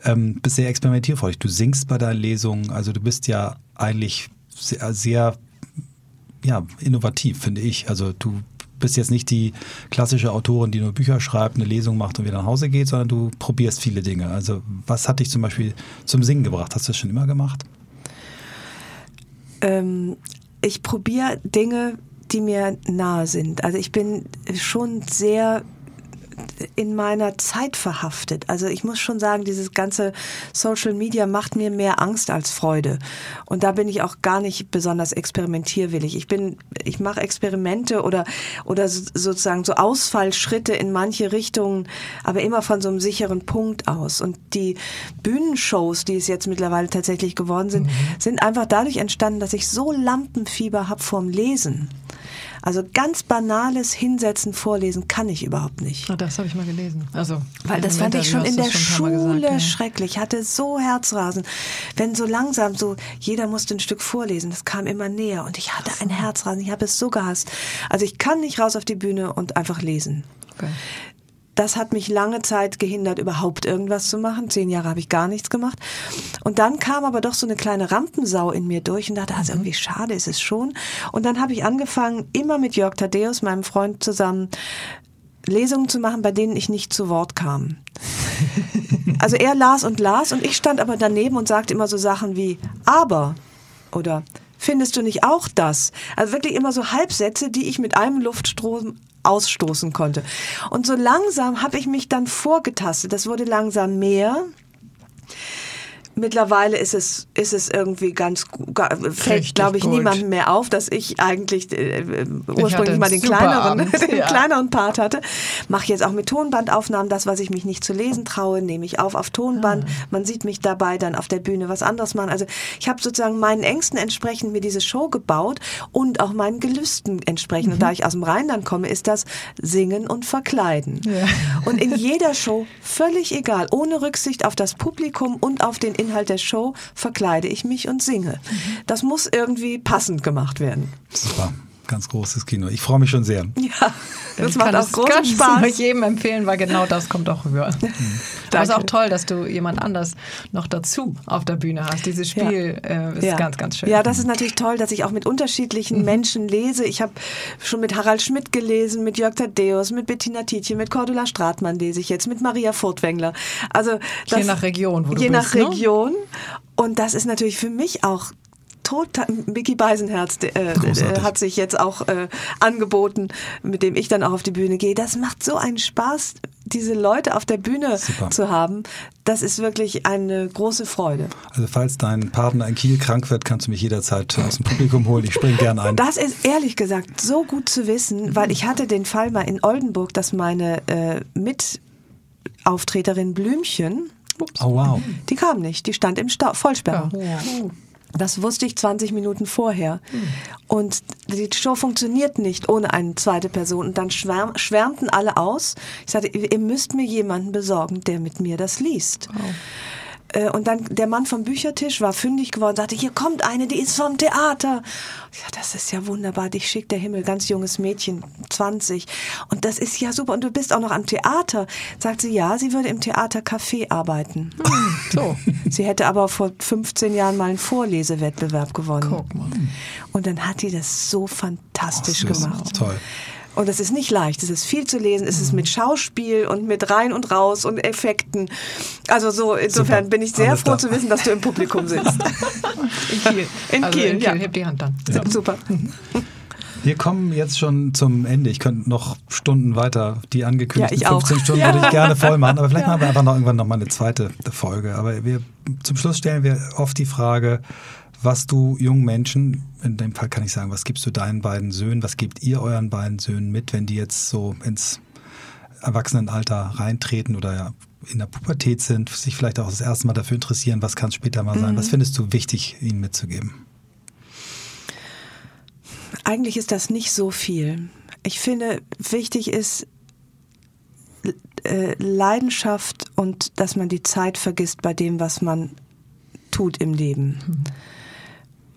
ähm, bist sehr experimentierfreudig. Du singst bei deinen Lesungen, also du bist ja eigentlich sehr, sehr ja, innovativ, finde ich. Also du bist jetzt nicht die klassische Autorin, die nur Bücher schreibt, eine Lesung macht und wieder nach Hause geht, sondern du probierst viele Dinge. Also was hat dich zum Beispiel zum Singen gebracht? Hast du das schon immer gemacht? Ähm, ich probiere Dinge, die mir nahe sind. Also ich bin schon sehr in meiner Zeit verhaftet. Also ich muss schon sagen, dieses ganze Social Media macht mir mehr Angst als Freude. Und da bin ich auch gar nicht besonders experimentierwillig. Ich bin, ich mache Experimente oder, oder sozusagen so Ausfallschritte in manche Richtungen, aber immer von so einem sicheren Punkt aus. Und die Bühnenshows, die es jetzt mittlerweile tatsächlich geworden sind, mhm. sind einfach dadurch entstanden, dass ich so Lampenfieber habe vorm Lesen. Also ganz banales Hinsetzen, Vorlesen kann ich überhaupt nicht. Oh, das habe ich mal gelesen. Also, Weil das fand ich schon in der schon Schule gesagt, schrecklich. Ich hatte so Herzrasen. Wenn so langsam so, jeder musste ein Stück vorlesen, das kam immer näher und ich hatte ein Herzrasen. Ich habe es so gehasst. Also ich kann nicht raus auf die Bühne und einfach lesen. Okay das hat mich lange Zeit gehindert, überhaupt irgendwas zu machen. Zehn Jahre habe ich gar nichts gemacht. Und dann kam aber doch so eine kleine Rampensau in mir durch und dachte, also irgendwie schade ist es schon. Und dann habe ich angefangen, immer mit Jörg Thaddeus, meinem Freund, zusammen Lesungen zu machen, bei denen ich nicht zu Wort kam. *laughs* Also er las und las und ich stand aber daneben und sagte immer so Sachen wie aber oder findest du nicht auch das? Also wirklich immer so Halbsätze, die ich mit einem Luftstrom ausstoßen konnte. Und so langsam habe ich mich dann vorgetastet. Das wurde langsam mehr. Mittlerweile ist es, ist es irgendwie ganz, fällt, glaube ich, gut. niemandem mehr auf, dass ich eigentlich äh, ursprünglich mal den kleineren, *laughs* den ja. kleineren Part hatte. Mache jetzt auch mit Tonbandaufnahmen das, was ich mich nicht zu lesen traue, nehme ich auf auf Tonband. Ah. Man sieht mich dabei dann auf der Bühne was anderes machen. Also ich habe sozusagen meinen Ängsten entsprechend mir diese Show gebaut und auch meinen Gelüsten entsprechend. Mhm. Und da ich aus dem Rheinland komme, ist das Singen und Verkleiden. Ja. Und in *laughs* jeder Show völlig egal, ohne Rücksicht auf das Publikum und auf den Inhalt der Show verkleide ich mich und singe. Das muss irgendwie passend gemacht werden. Super ganz großes Kino. Ich freue mich schon sehr. Ja, das ich macht auch großen Spaß. Kann ich jedem empfehlen, weil genau das kommt auch rüber. Mhm. *laughs* Aber es ist auch toll, dass du jemand anders noch dazu auf der Bühne hast. Dieses Spiel ja. äh, ist ja. ganz, ganz schön. Ja, das ist natürlich toll, dass ich auch mit unterschiedlichen mhm. Menschen lese. Ich habe schon mit Harald Schmidt gelesen, mit Jörg Thaddeus, mit Bettina Tietje, mit Cordula Stratmann lese ich jetzt, mit Maria Furtwängler. Also das, je nach Region, wo du je bist. Je nach ne? Region. Und das ist natürlich für mich auch total, Mickey Beisenherz äh, hat sich jetzt auch äh, angeboten, mit dem ich dann auch auf die Bühne gehe. Das macht so einen Spaß, diese Leute auf der Bühne Super. zu haben. Das ist wirklich eine große Freude. Also falls dein Partner in Kiel krank wird, kannst du mich jederzeit aus dem Publikum holen. Ich springe gern ein. Das ist ehrlich gesagt so gut zu wissen, weil ich hatte den Fall mal in Oldenburg, dass meine äh, Mitauftreterin Blümchen, Ups. Oh wow. Die kam nicht, die stand im Stau Vollsperrung. Ja. Das wusste ich 20 Minuten vorher. Mhm. Und die Show funktioniert nicht ohne eine zweite Person. Und dann schwärm, schwärmten alle aus. Ich sagte, ihr müsst mir jemanden besorgen, der mit mir das liest. Wow. Äh, und dann der Mann vom Büchertisch war fündig geworden, sagte, hier kommt eine, die ist vom Theater. Ja, das ist ja wunderbar, dich schickt der Himmel, ganz junges Mädchen, 20. Und das ist ja super. Und du bist auch noch am Theater. Sagt sie, ja, sie würde im Theater Café arbeiten. Hm, so. *laughs* sie hätte aber vor 15 Jahren mal einen Vorlesewettbewerb gewonnen. Guck mal. Und dann hat die das so fantastisch oh, gemacht. Toll. Und es ist nicht leicht. Es ist viel zu lesen. Es ist mit Schauspiel und mit rein und raus und Effekten. Also so, insofern Super. bin ich sehr Alles froh da. zu wissen, dass du im Publikum sitzt. *laughs* in Kiel. In also Kiel, in Kiel. Ja. Heb die Hand dann. Ja. Super. Wir kommen jetzt schon zum Ende. Ich könnte noch Stunden weiter, die angekündigten ja, 15 Stunden ja. würde ich gerne voll machen. Aber vielleicht ja. machen wir einfach noch irgendwann noch mal eine zweite Folge. Aber wir, zum Schluss stellen wir oft die Frage, was du jungen Menschen, in dem Fall kann ich sagen, was gibst du deinen beiden Söhnen, was gebt ihr euren beiden Söhnen mit, wenn die jetzt so ins Erwachsenenalter reintreten oder in der Pubertät sind, sich vielleicht auch das erste Mal dafür interessieren, was kann es später mal sein? Mhm. Was findest du wichtig, ihnen mitzugeben? Eigentlich ist das nicht so viel. Ich finde, wichtig ist äh, Leidenschaft und dass man die Zeit vergisst bei dem, was man tut im Leben. Mhm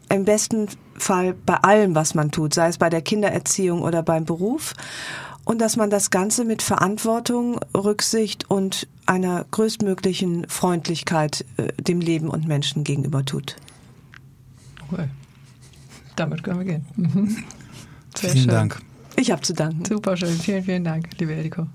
im besten Fall bei allem, was man tut, sei es bei der Kindererziehung oder beim Beruf. Und dass man das Ganze mit Verantwortung, Rücksicht und einer größtmöglichen Freundlichkeit äh, dem Leben und Menschen gegenüber tut. Okay. Damit können wir gehen. Mhm. Vielen schön. Dank. Ich habe zu danken. Super schön. Vielen, vielen Dank, liebe Eliko.